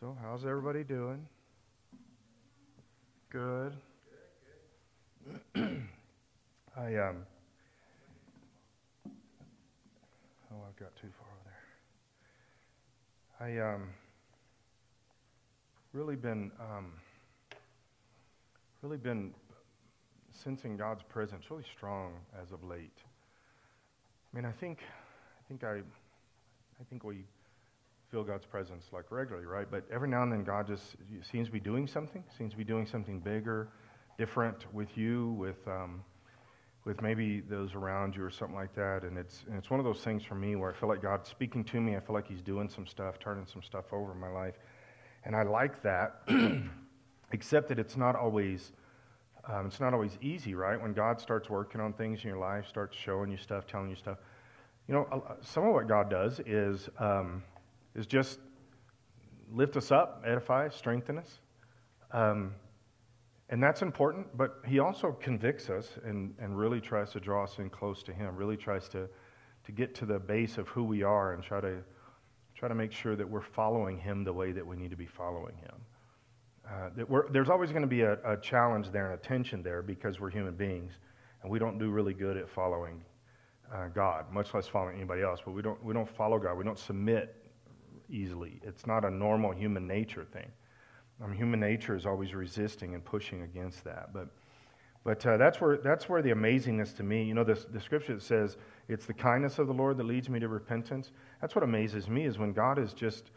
So, how's everybody doing? Good. I um. Oh, I've got too far over there. I um. Really been um. Really been sensing God's presence really strong as of late. I mean, I think, I think I, I think we feel God's presence like regularly, right? But every now and then, God just seems to be doing something. Seems to be doing something bigger, different with you, with um, with maybe those around you or something like that. And it's and it's one of those things for me where I feel like God's speaking to me. I feel like He's doing some stuff, turning some stuff over in my life, and I like that. Except that it's not always. Um, it's not always easy, right? When God starts working on things in your life, starts showing you stuff, telling you stuff. You know, some of what God does is um, is just lift us up, edify, strengthen us. Um, and that's important, but he also convicts us and, and really tries to draw us in close to him, really tries to, to get to the base of who we are and try to, try to make sure that we're following him the way that we need to be following him. Uh, that there's always going to be a, a, challenge there and a tension there because we're human beings and we don't do really good at following uh, God, much less following anybody else. But we don't, we don't follow God. We don't submit easily. It's not a normal human nature thing. Mean, human nature is always resisting and pushing against that. But, but uh, that's, where, that's where the amazingness to me, you know, the, the scripture says it's the kindness of the Lord that leads me to repentance. That's what amazes me is when God is just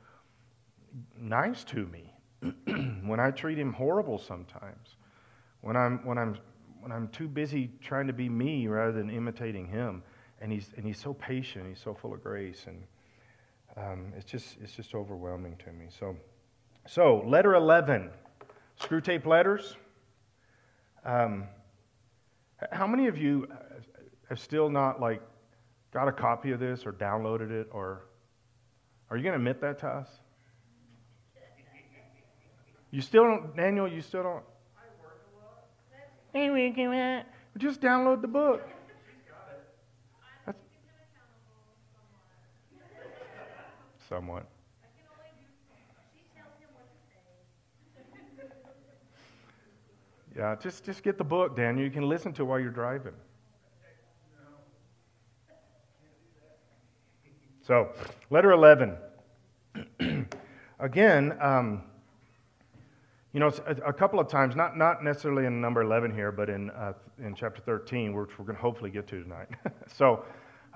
nice to me. when I treat him horrible sometimes. When I'm, when, I'm, when I'm too busy trying to be me rather than imitating him. And he's, and he's so patient, he's so full of grace. And, um, it's just it's just overwhelming to me. So, so letter eleven, Screwtape letters. Um, how many of you have still not like got a copy of this or downloaded it or are you going to admit that to us? You still don't, Daniel. You still don't. I work a lot. Just download the book. Somewhat. Yeah, just, just get the book, Daniel. You can listen to while you're driving. So, letter 11. Again, um, you know, a, a, couple of times, not, not necessarily in number 11 here, but in, uh, in chapter 13, which we're going to hopefully get to tonight. so,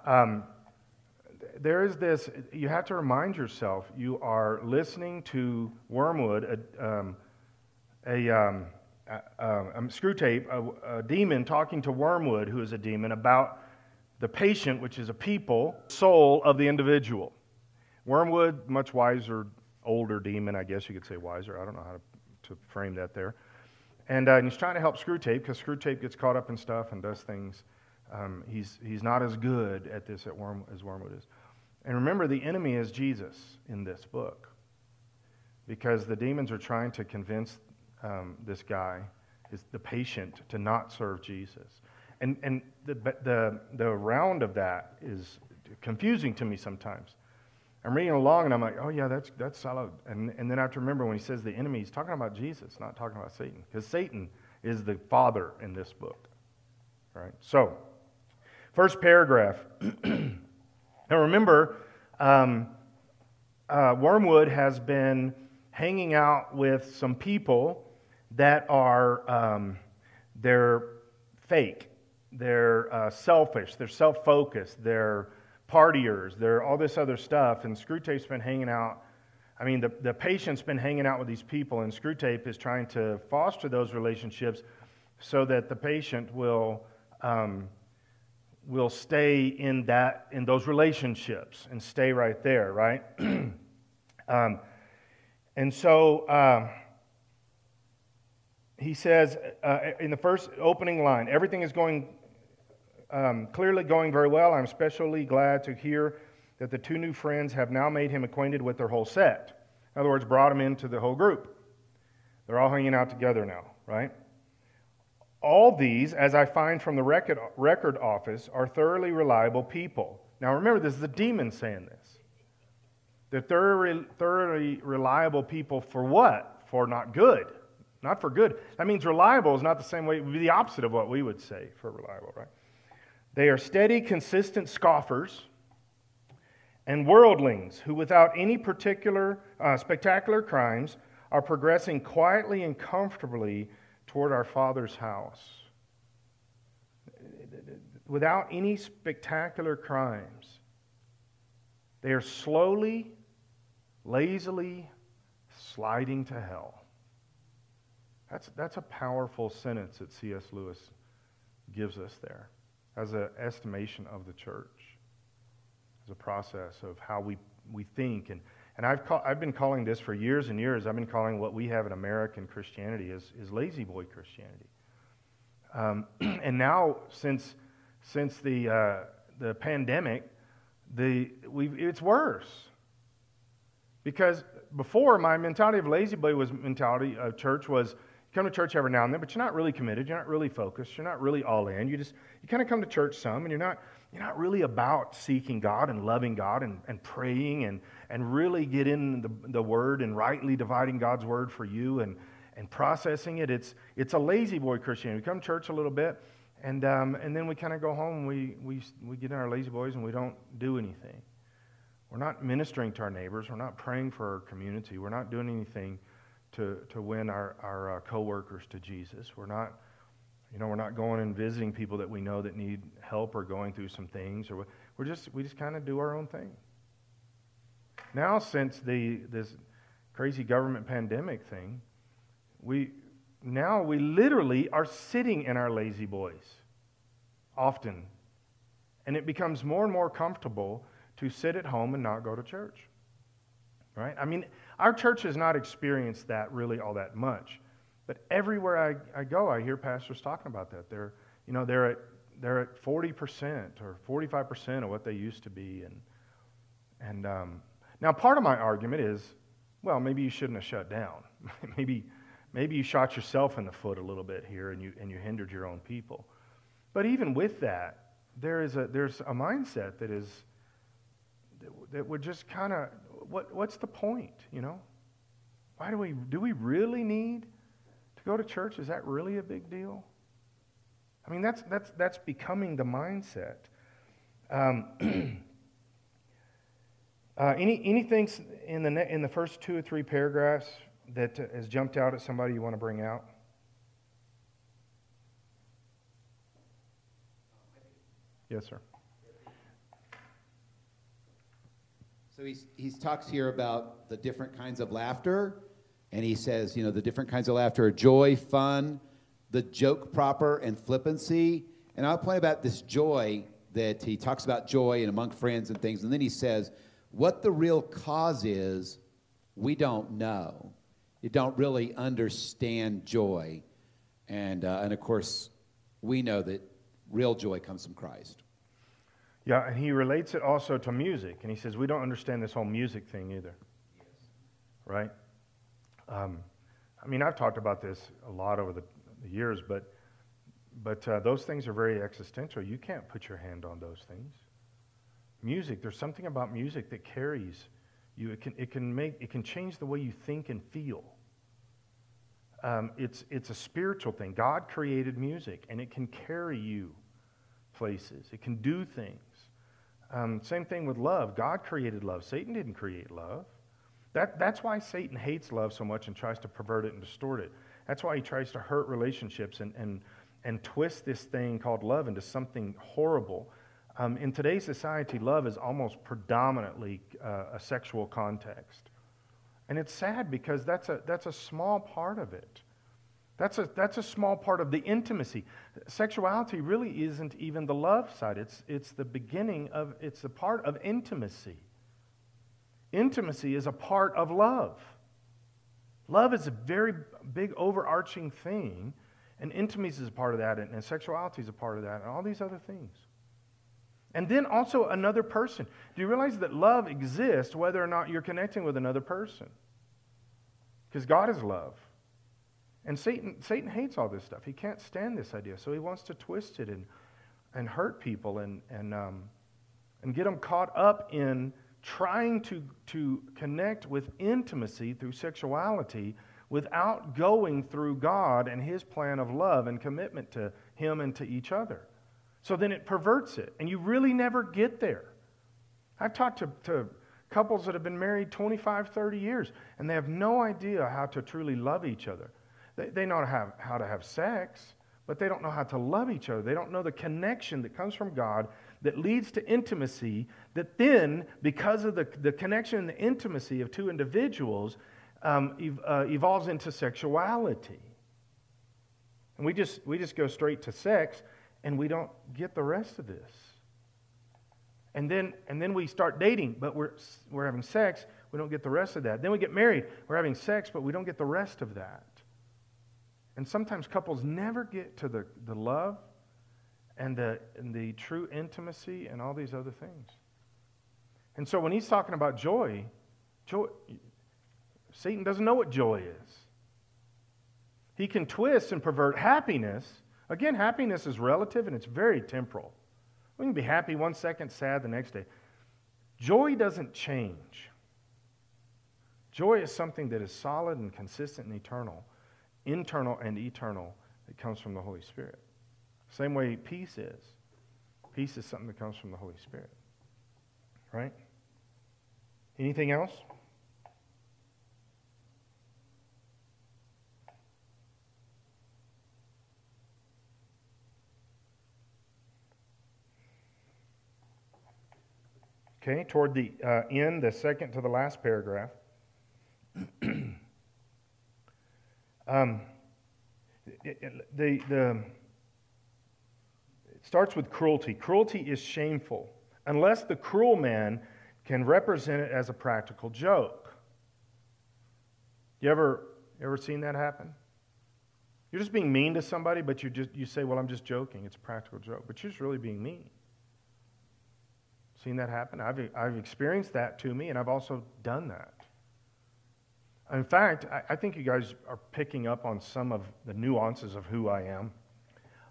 um, there is this, you have to remind yourself you are listening to Wormwood, a, um, a, um, a, a um, Screwtape, a, demon talking to Wormwood, who is a demon, about the patient, which is a people, soul of the individual. Wormwood, much wiser, older demon, I guess you could say wiser. I don't know how to, to frame that there. And, uh, and he's trying to help Screwtape because Screwtape gets caught up in stuff and does things. Um, he's, he's not as good at this at Worm, as Wormwood is. And remember, the enemy is Jesus in this book because the demons are trying to convince um, this guy, the patient, to not serve Jesus. And, and the, the, the round of that is confusing to me sometimes. I'm reading along and I'm like, oh, yeah, that's, that's solid. And, and then I have to remember when he says the enemy, he's talking about Jesus, not talking about Satan. Because Satan is the father in this book. Right? So, first paragraph. Now remember, um, uh, Wormwood has been hanging out with some people that are um, they're fake, they're uh, selfish, they're self-focused, they're partiers, they're all this other stuff. And Screwtape's been hanging out. I mean, the, the patient's been hanging out with these people, and Screwtape is trying to foster those relationships so that the patient will um, will stay in that in those relationships and stay right there, right? um, and so uh, he says uh, in the first opening line, everything is going um, clearly going very well. I'm especially glad to hear that the two new friends have now made him acquainted with their whole set. In other words, brought him into the whole group. They're all hanging out together now, right? All these, as I find from the record, record office, are thoroughly reliable people. Now remember, this is a demon saying this. They're thoroughly, thoroughly reliable people for what? For not good. Not for good. That means reliable is not the same way, it would be the opposite of what we would say for reliable, right? They are steady, consistent scoffers and worldlings who, without any particular uh, spectacular crimes, are progressing quietly and comfortably toward our Father's house. Without any spectacular crimes, they are slowly, lazily sliding to hell. That's, that's a powerful sentence that C.S. Lewis gives us there as an estimation of the church, as a process of how we, we think. And, and I've, call, I've been calling this for years and years. I've been calling what we have in American Christianity is, is lazy boy Christianity. Um, and now, since, since the, uh, the pandemic, the, we it's worse. Because before, my mentality of lazy boy was mentality of church was come to church every now and then, but you're not really committed. You're not really focused. You're not really all in. You just you kind of come to church some, and you're not you're not really about seeking God and loving God and, and praying and, and really get in the, the Word and rightly dividing God's Word for you and, and processing it. It's, it's a lazy boy Christianity. We come to church a little bit, and, um, and then we kind of go home and we, we, we get in our lazy boys and we don't do anything. We're not ministering to our neighbors. We're not praying for our community. We're not doing anything to, to win our, our uh, coworkers to Jesus. We're not, you know, we're not going and visiting people that we know that need help or going through some things. Or we're just, we just kind of do our own thing. Now, since the, this crazy government pandemic thing, we, now we literally are sitting in our lazy boys often. And it becomes more and more comfortable to sit at home and not go to church. Right? I mean, our church has not experienced that really all that much. But everywhere I, I go, I hear pastors talking about that. They're, you know, they're at, they're at 40% or 45% of what they used to be. And, and um, now part of my argument is, well, maybe you shouldn't have shut down. maybe, maybe you shot yourself in the foot a little bit here and you, and you hindered your own people. But even with that, there is a, there's a mindset that is, that, would just kind of, what, what's the point, you know? Why do we, do we really need to go to church? Is that really a big deal? I mean, that's, that's, that's becoming the mindset. Um, uh, any, anything in the, in the first two or three paragraphs that has jumped out at somebody you want to bring out? Yes, sir. So he's, he talks here about the different kinds of laughter, and he says, you know, the different kinds of laughter are joy, fun, the joke proper, and flippancy. And I'll point about this joy that he talks about joy and among friends and things, and then he says, what the real cause is, we don't know. You don't really understand joy. And, uh, and of course, we know that real joy comes from Christ. Yeah, and he relates it also to music. And he says, we don't understand this whole music thing either. Yes. Right? Um, I mean, I've talked about this a lot over the, the years, but, but uh, those things are very existential. You can't put your hand on those things. Music, there's something about music that carries you. It can, it can, make, it can change the way you think and feel. Um, it's, it's a spiritual thing. God created music, and it can carry you places, it can do things. Um, same thing with love. God created love, Satan didn't create love. That, that's why Satan hates love so much and tries to pervert it and distort it. That's why he tries to hurt relationships and, and, and twist this thing called love into something horrible. Um, in today's society, love is almost predominantly uh, a sexual context. And it's sad because that's a, that's a small part of it. That's a, that's a small part of the intimacy. Sexuality really isn't even the love side, it's, it's the beginning of, it's a part of intimacy. Intimacy is a part of love. Love is a very big overarching thing, and intimacy is a part of that, and, and sexuality is a part of that, and all these other things. And then also another person. Do you realize that love exists whether or not you're connecting with another person? Because God is love. And Satan, Satan hates all this stuff. He can't stand this idea. So he wants to twist it and, and hurt people and, and, um, and get them caught up in trying to, to connect with intimacy through sexuality without going through God and His plan of love and commitment to Him and to each other. So then it perverts it, and you really never get there. I've talked to, to couples that have been married 25, 30 years, and they have no idea how to truly love each other. They, they know how, how to have sex, but they don't know how to love each other. They don't know the connection that comes from God that leads to intimacy, that then, because of the, the connection and the intimacy of two individuals, um, ev- uh, evolves into sexuality. And we just, we just go straight to sex, and we don't get the rest of this. And then, and then we start dating, but we're, we're having sex, we don't get the rest of that. Then we get married, we're having sex, but we don't get the rest of that. And sometimes couples never get to the, the love and the, and the true intimacy and all these other things. And so when he's talking about joy, joy, Satan doesn't know what joy is. He can twist and pervert happiness. Again, happiness is relative and it's very temporal. We can be happy one second, sad the next day. Joy doesn't change. Joy is something that is solid and consistent and eternal, internal and eternal, that comes from the Holy Spirit. Same way peace is. Peace is something that comes from the Holy Spirit. Right? Anything else? Okay, toward the uh, end, the second to the last paragraph. um, the, the, starts with cruelty. Cruelty is shameful unless the cruel man can represent it as a practical joke. You ever, ever seen that happen? You're just being mean to somebody, but you, just, you say, Well, I'm just joking. It's a practical joke. But you're just really being mean. Seen that happen? I've, I've experienced that to me, and I've also done that. In fact, I, I think you guys are picking up on some of the nuances of who I am.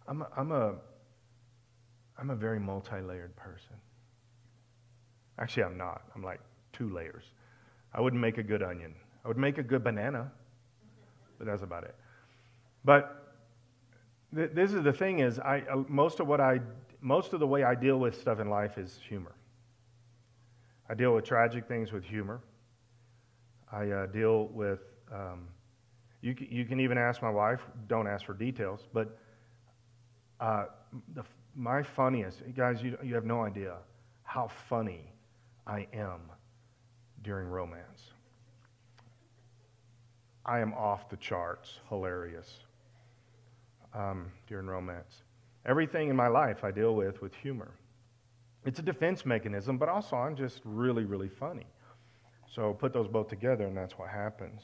I'm a, I'm a, I'm a very multi layered person. Actually, I'm not. I'm like two layers. I wouldn't make a good onion. I would make a good banana, but that's about it. But th- this is the thing is, I, uh, most of what I, most of the way I deal with stuff in life is humor. I deal with tragic things with humor. I uh, deal with, um, you, you can even ask my wife, don't ask for details, but uh, the, my funniest, guys, you, you have no idea how funny I am during romance. I am off the charts, hilarious um, during romance. Everything in my life I deal with with humor. It's a defense mechanism, but also I'm just really, really funny. So put those both together, and that's what happens.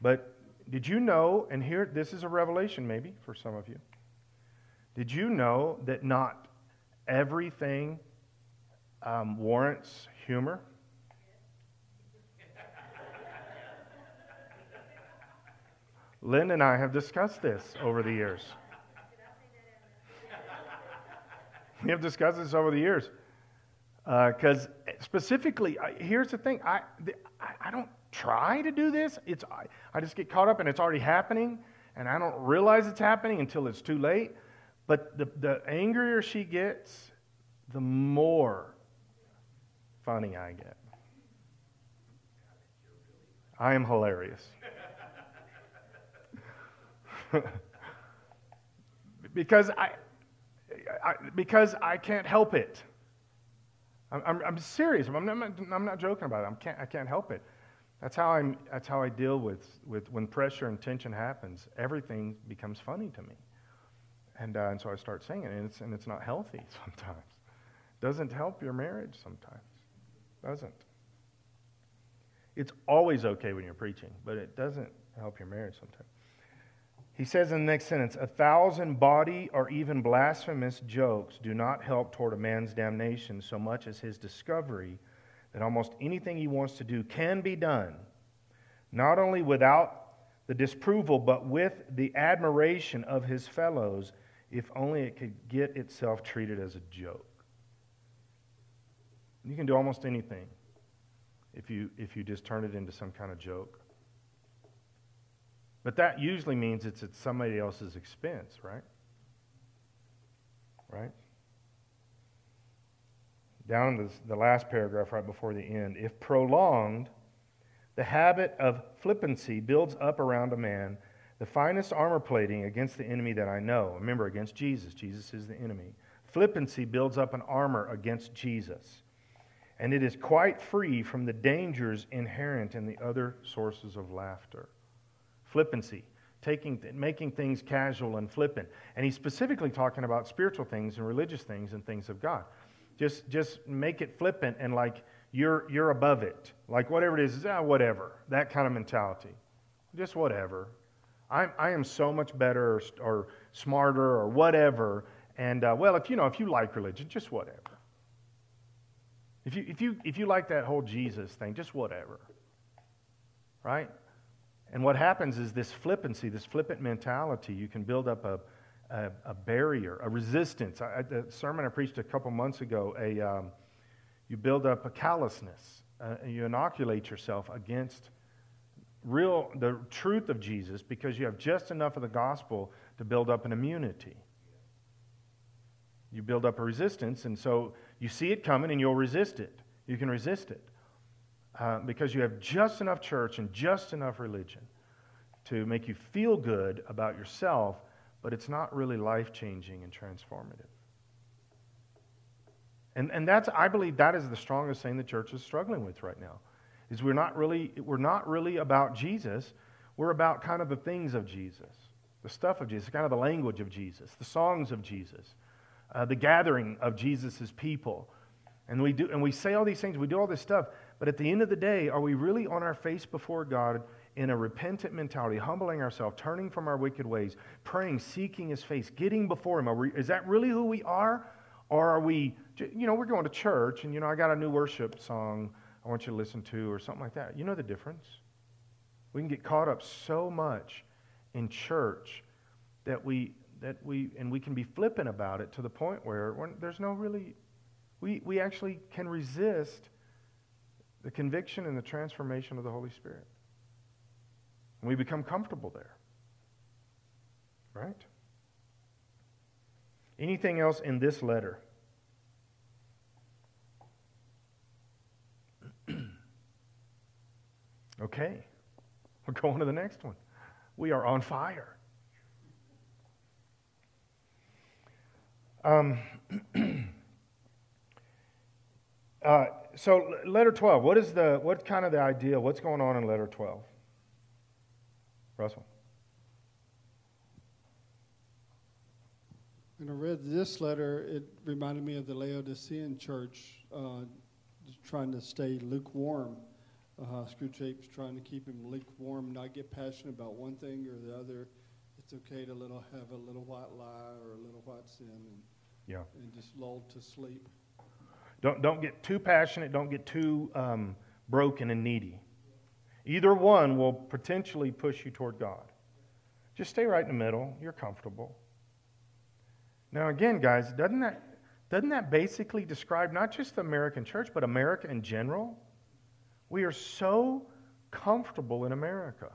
But did you know, and here, this is a revelation maybe for some of you. Did you know that not everything um, warrants humor? Lynn and I have discussed this over the years. we have discussed this over the years. Because uh, specifically, I, here's the thing I, the, I, I, don't try to do this. It's, I, I just get caught up and it's already happening, and I don't realize it's happening until it's too late. But the, the angrier she gets, the more funny I get. I am hilarious. because I, I, because I can't help it. I'm, I'm, I'm serious. I'm not, I'm not joking about it. I can't, I can't help it. That's how, I'm, that's how I deal with, with when pressure and tension happens. Everything becomes funny to me. And, uh, and so I start saying it, and it's, and it's not healthy sometimes. Doesn't help your marriage sometimes. Doesn't. It's always okay when you're preaching, but it doesn't help your marriage sometimes. He says in the next sentence, a thousand bawdy or even blasphemous jokes do not help toward a man's damnation so much as his discovery that almost anything he wants to do can be done, not only without the disapproval, but with the admiration of his fellows, if only it could get itself treated as a joke. You can do almost anything if you, if you just turn it into some kind of joke. But that usually means it's at somebody else's expense, right? Right? Down in the last paragraph right before the end. If prolonged, the habit of flippancy builds up around a man the finest armor plating against the enemy that I know. Remember, against Jesus. Jesus is the enemy. Flippancy builds up an armor against Jesus. And it is quite free from the dangers inherent in the other sources of laughter. Flippancy, taking, making things casual and flippant. And he's specifically talking about spiritual things and religious things and things of God. Just, just make it flippant and like you're, you're above it. Like whatever it is, ah, whatever. That kind of mentality. Just whatever. I'm, I am so much better or, or smarter or whatever. And uh, well, if you know, if you like religion, just whatever. If you, if, you, if you like that whole Jesus thing, just whatever. Right? And what happens is this flippancy, this flippant mentality, you can build up a, a, a barrier, a resistance. I, the sermon I preached a couple months ago, a, um, you build up a callousness. Uh, you inoculate yourself against real the truth of Jesus because you have just enough of the gospel to build up an immunity. You build up a resistance, and so you see it coming and you'll resist it. You can resist it uh, because you have just enough church and just enough religion to make you feel good about yourself, but it's not really life changing and transformative. And, and that's, I believe that is the strongest thing the church is struggling with right now is we're not really we're not really about Jesus. We're about kind of the things of Jesus, the stuff of Jesus, kind of the language of Jesus, the songs of Jesus, uh, the gathering of Jesus' people. And we do and we say all these things, we do all this stuff, but at the end of the day, are we really on our face before God in a repentant mentality, humbling ourselves, turning from our wicked ways, praying, seeking his face, getting before him? We, is that really who we are? Or are we, you know, we're going to church and, you know, I got a new worship song I want you to listen to, or something like that. You know the difference. We can get caught up so much in church that we that we and we can be flippant about it to the point where there's no really we, we actually can resist the conviction and the transformation of the Holy Spirit. And we become comfortable there. Right? Anything else in this letter? Okay, we're going to the next one. We are on fire. Um, uh, so, letter 12, what is the, what kind of the idea? What's going on in letter 12? Russell? When I read this letter, it reminded me of the Laodicean church uh, trying to stay lukewarm uh, Screwtape's trying to keep him lukewarm, not get passionate about one thing or the other. It's okay to little have a little white lie or a little white sin and, yeah. and just lulled to sleep. Don't, don't get too passionate, don't get too um, broken and needy. Either one will potentially push you toward God. Just stay right in the middle. You're comfortable. Now, again, guys, doesn't that, doesn't that basically describe not just the American church, but America in general? We are so comfortable in America.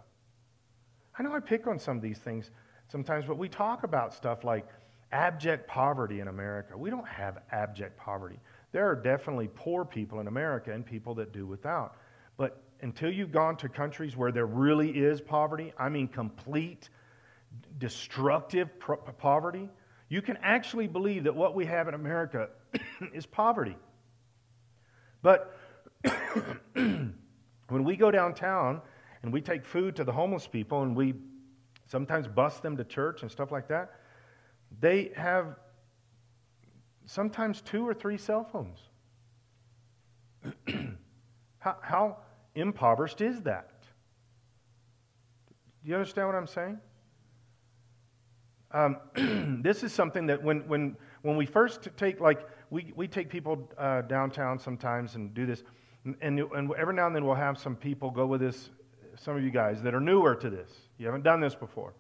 I know I pick on some of these things sometimes, but we talk about stuff like abject poverty in America. We don't have abject poverty. There are definitely poor people in America and people that do without. But until you've gone to countries where there really is poverty, I mean complete destructive poverty, you can actually believe that what we have in America is poverty. But when we go downtown and we take food to the homeless people and we sometimes bus them to church and stuff like that, they have sometimes two or three cell phones. how, how impoverished is that? Do you understand what I'm saying? Um, this is something that when, when, when we first take, like, we, we take people uh, downtown sometimes and do this. And, and every now and then we'll have some people go with us, some of you guys that are newer to this. You haven't done this before.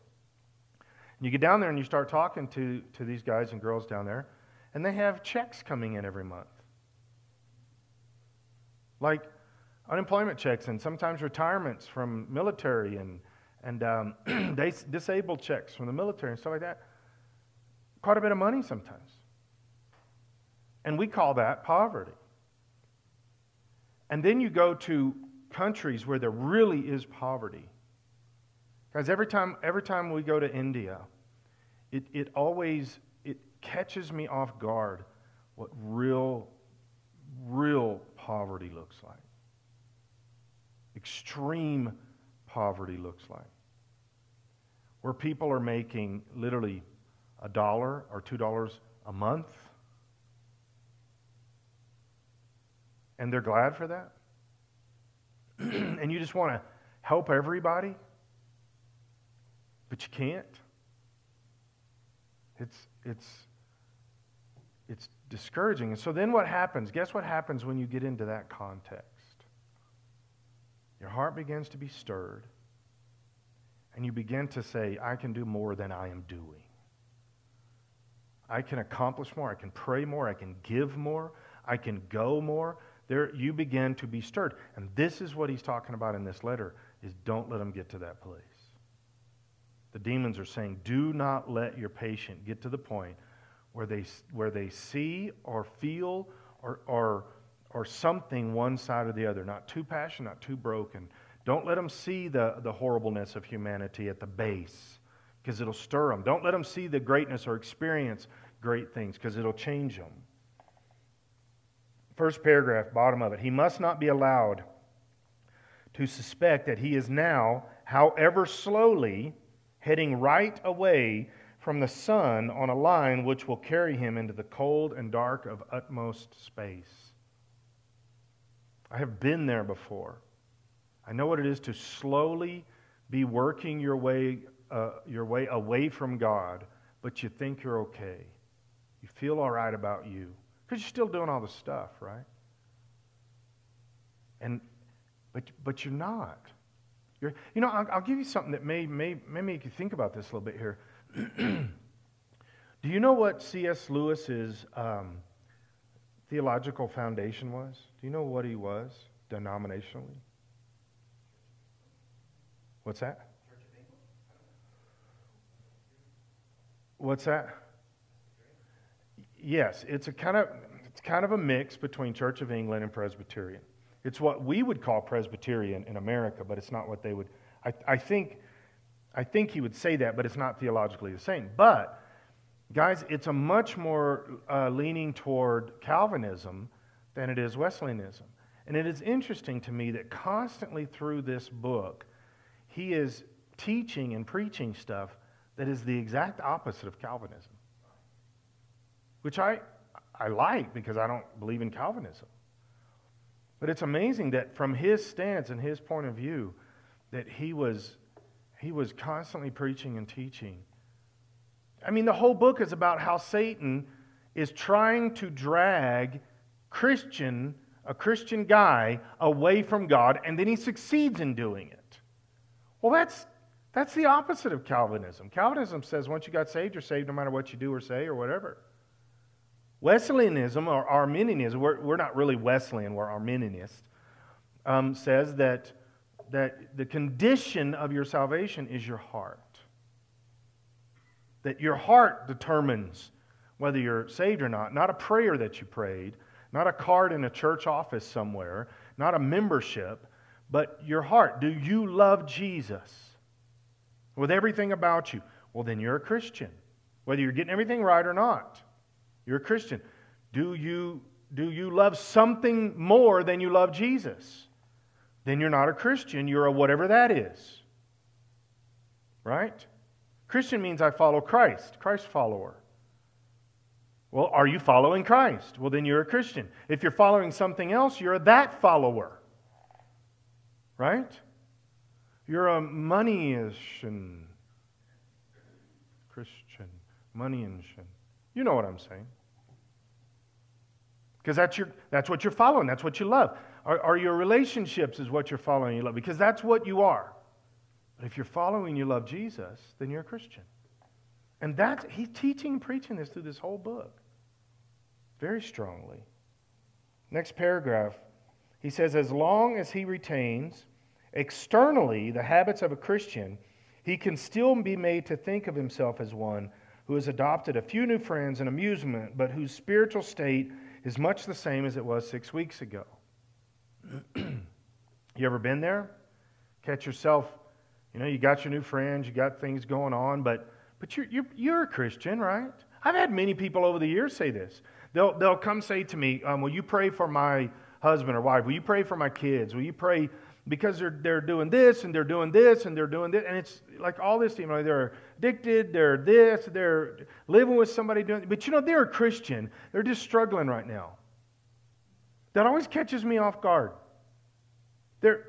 And you get down there and you start talking to, to these guys and girls down there, and they have checks coming in every month. Like, unemployment checks and sometimes retirements from military and, and um, disabled checks from the military and stuff like that. Quite a bit of money sometimes. And we call that poverty. And then you go to countries where there really is poverty. Guys, every time, every time we go to India, it, it always it catches me off guard what real, real poverty looks like. Extreme poverty looks like. Where people are making literally a dollar or two dollars a month. And they're glad for that. and you just want to help everybody, but you can't. It's, it's, it's discouraging. And so then what happens? Guess what happens when you get into that context? Your heart begins to be stirred, and you begin to say, I can do more than I am doing. I can accomplish more. I can pray more. I can give more. I can go more. There, you begin to be stirred. And this is what he's talking about in this letter is don't let them get to that place. The demons are saying, do not let your patient get to the point where they, where they see or feel or, or, or something one side or the other, not too passionate, not too broken. Don't let them see the, the horribleness of humanity at the base because it'll stir them. Don't let them see the greatness or experience great things because it'll change them. First paragraph, bottom of it. He must not be allowed to suspect that he is now, however slowly, heading right away from the sun on a line which will carry him into the cold and dark of utmost space. I have been there before. I know what it is to slowly be working your way uh, your way away from God, but you think you're okay. You feel all right about you because you're still doing all the stuff, right? And but but you're not. You're, you know, I'll, I'll, give you something that may, may, may make you think about this a little bit here. Do you know what C.S. Lewis's um, theological foundation was? Do you know what he was denominationally? What's that? What's that? Yes, it's a kind of it's kind of a mix between Church of England and Presbyterian. It's what we would call Presbyterian in America, but it's not what they would. I, I think, I think he would say that, but it's not theologically the same. But guys, it's a much more uh, leaning toward Calvinism than it is Wesleyanism. And it is interesting to me that constantly through this book, he is teaching and preaching stuff that is the exact opposite of Calvinism, which I, I like because I don't believe in Calvinism. But it's amazing that from his stance and his point of view, that he was, he was constantly preaching and teaching. I mean, the whole book is about how Satan is trying to drag Christian, a Christian guy, away from God, and then he succeeds in doing it. Well, that's that's the opposite of Calvinism. Calvinism says once you got saved, you're saved no matter what you do or say or whatever. Wesleyanism or Arminianism, we're, we're not really Wesleyan, we're Arminianist, um, says that, that the condition of your salvation is your heart. That your heart determines whether you're saved or not, not a prayer that you prayed, not a card in a church office somewhere, not a membership, but your heart. Do you love Jesus? with everything about you, well, then you're a Christian. Whether you're getting everything right or not, you're a Christian. Do you, do you love something more than you love Jesus? Then you're not a Christian. You're a whatever that is. Right? Christian means I follow Christ, Christ follower. Well, are you following Christ? Well, then you're a Christian. If you're following something else, you're a that follower. Right? You're a moneyish Christian, moneyish. You know what I'm saying. Because that's, your, that's what you're following. That's what you love. Are, are your relationships is what you're following you love. Because that's what you are. But if you're following you love Jesus, then you're a Christian. And that's, he's teaching and preaching this through this whole book very strongly. Next paragraph He says, as long as he retains externally the habits of a Christian, he can still be made to think of himself as one who has adopted a few new friends and amusement, but whose spiritual state is much the same as it was six weeks ago. you ever been there? Catch yourself, you know, you got your new friends, you got things going on, but, but you're, you're, you're a Christian, right? I've had many people over the years say this. They'll, they'll come say to me, um, Will you pray for my husband or wife? Will you pray for my kids? Will you pray because they're, they're doing this and they're doing this and they're doing this? And it's like all this, you know, they're addicted, they're this, they're living with somebody doing, but you know, they're a Christian. They're just struggling right now. That always catches me off guard. They're,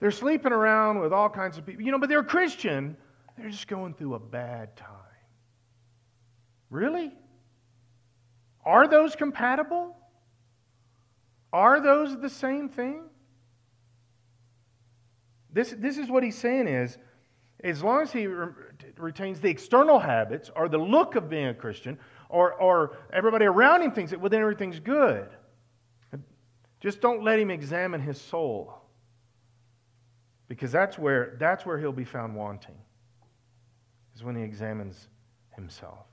they're sleeping around with all kinds of people, you know, but they're a Christian. They're just going through a bad time. Really? Are those compatible? Are those the same thing? This, this is what he's saying is, as long as he re- retains the external habits or the look of being a Christian, or, or everybody around him thinks that, well, then everything's good. Just don't let him examine his soul. Because that's where, that's where he'll be found wanting, is when he examines himself.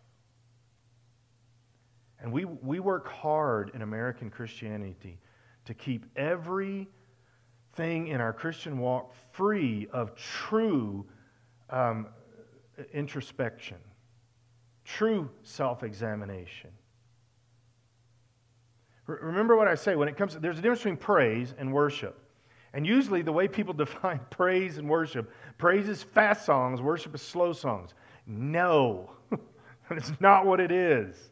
And we, we work hard in American Christianity to keep everything in our Christian walk free of true um, introspection, true self examination. Remember what I say when it comes to, there's a difference between praise and worship. And usually the way people define praise and worship, praise is fast songs, worship is slow songs. No, that's not what it is.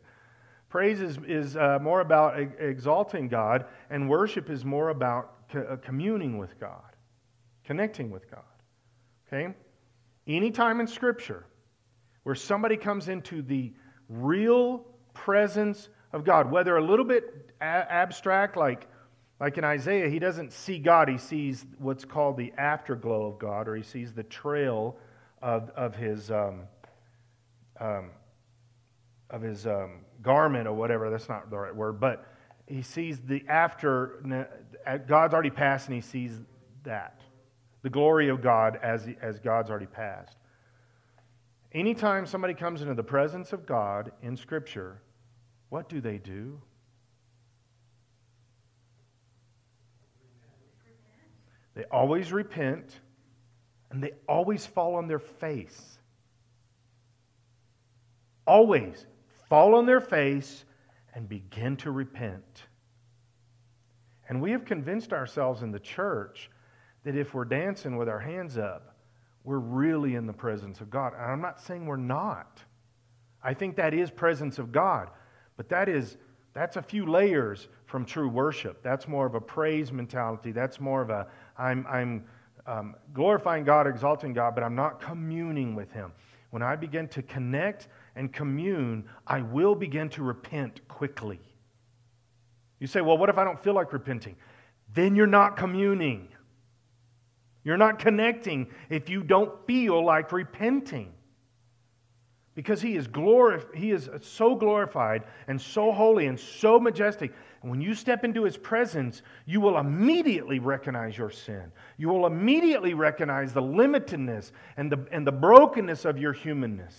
Praise is, is uh, more about exalting God, and worship is more about co- uh, communing with God, connecting with God. Okay? Anytime in Scripture where somebody comes into the real presence of God, whether a little bit a- abstract, like, like in Isaiah, he doesn't see God, he sees what's called the afterglow of God, or he sees the trail of, of his. Um, um, of his um, garment or whatever. That's not the right word, but he sees the after. God's already passed, and he sees that the glory of God as as God's already passed. Anytime somebody comes into the presence of God in Scripture, what do they do? They always repent and they always fall on their face. Always fall on their face, and begin to repent. And we have convinced ourselves in the church that if we're dancing with our hands up, we're really in the presence of God. And I'm not saying we're not. I think that is presence of God, but that is that's a few layers from true worship. That's more of a praise mentality. That's more of a I'm I'm um, glorifying God, exalting God, but I'm not communing with Him. When I begin to connect and commune, I will begin to repent quickly. You say, well, what if I don't feel like repenting? Then you're not communing. You're not connecting if you don't feel like repenting. Because he is, glorif- he is so glorified and so holy and so majestic. And when you step into his presence, you will immediately recognize your sin. You will immediately recognize the limitedness and the, and the brokenness of your humanness.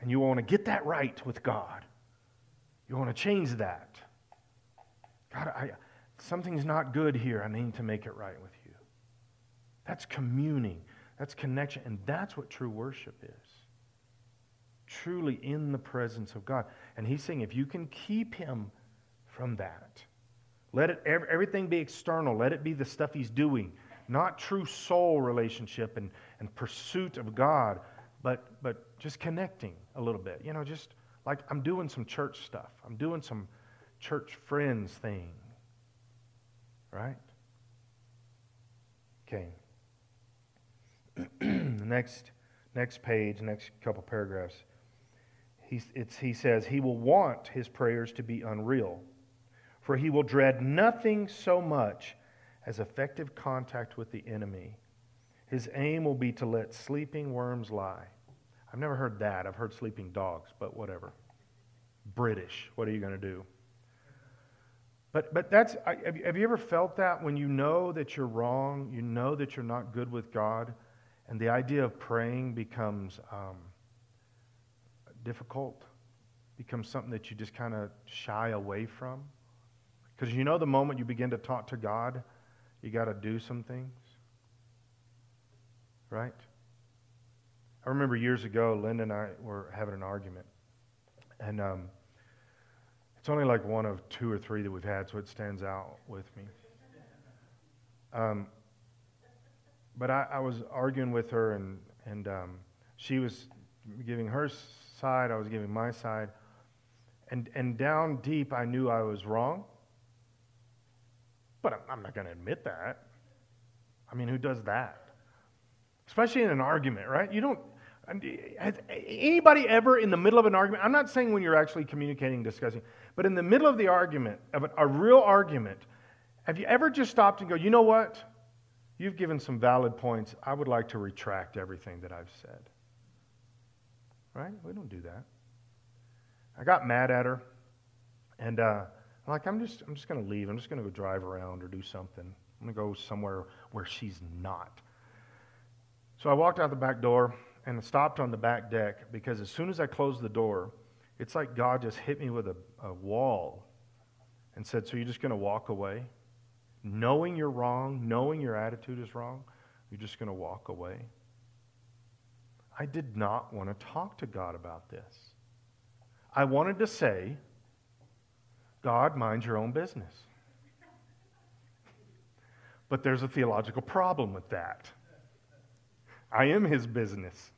And you want to get that right with God. You want to change that. God, I, something's not good here. I need to make it right with you. That's communing, that's connection, and that's what true worship is. Truly in the presence of God. And he's saying if you can keep him from that, let it everything be external, let it be the stuff he's doing, not true soul relationship and, and pursuit of God, but but just connecting a little bit. You know, just like I'm doing some church stuff. I'm doing some church friends thing. Right? Okay. next next page, next couple paragraphs. He, he says, He will want his prayers to be unreal, for he will dread nothing so much as effective contact with the enemy. His aim will be to let sleeping worms lie. I've never heard that. I've heard sleeping dogs, but whatever. British. What are you going to do? But, but that's, I, have, you, ever felt that when you know that you're wrong, you know that you're not good with God, and the idea of praying becomes um, difficult, becomes something that you just kind of shy away from? Because you know the moment you begin to talk to God, you got to do some things, right? I remember years ago, Linda and I were having an argument, and um, it's only like one of two or three that we've had, so it stands out with me. Um, but I, I, was arguing with her, and, and um, she was giving her side, I was giving my side. And, and down deep, I knew I was wrong. But I'm, I'm not going to admit that. I mean, who does that? Especially in an argument, right? You don't. Has anybody ever in the middle of an argument? I'm not saying when you're actually communicating, discussing, but in the middle of the argument, of a, real argument, have you ever just stopped and go, you know what? You've given some valid points. I would like to retract everything that I've said. Right? We don't do that. I got mad at her, and uh, I'm like, I'm just, I'm just going to leave. I'm just going to go drive around or do something. I'm going to go somewhere where she's not. So I walked out the back door and stopped on the back deck because as soon as I closed the door, it's like God just hit me with a, a wall and said, So you're just going to walk away? Knowing you're wrong, knowing your attitude is wrong, you're just going to walk away? I did not want to talk to God about this. I wanted to say, God, mind your own business. But there's a theological problem with that. I am his business.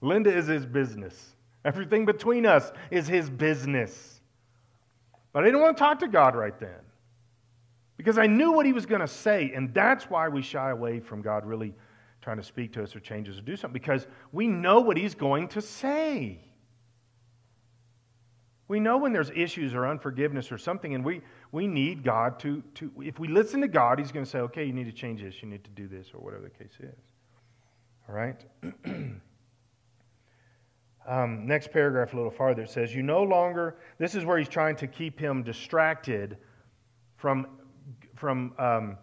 Linda is his business. Everything between us is his business. But I didn't want to talk to God right then because I knew what he was going to say, and that's why we shy away from God really trying to speak to us or change us or do something because we know what he's going to say. We know when there's issues or unforgiveness or something, and we, we need God to, to, if we listen to God, He's going to say, okay, you need to change this, you need to do this, or whatever the case is. All right? Um, next paragraph, a little farther, it says, You no longer, this is where he's trying to keep him distracted from, from um,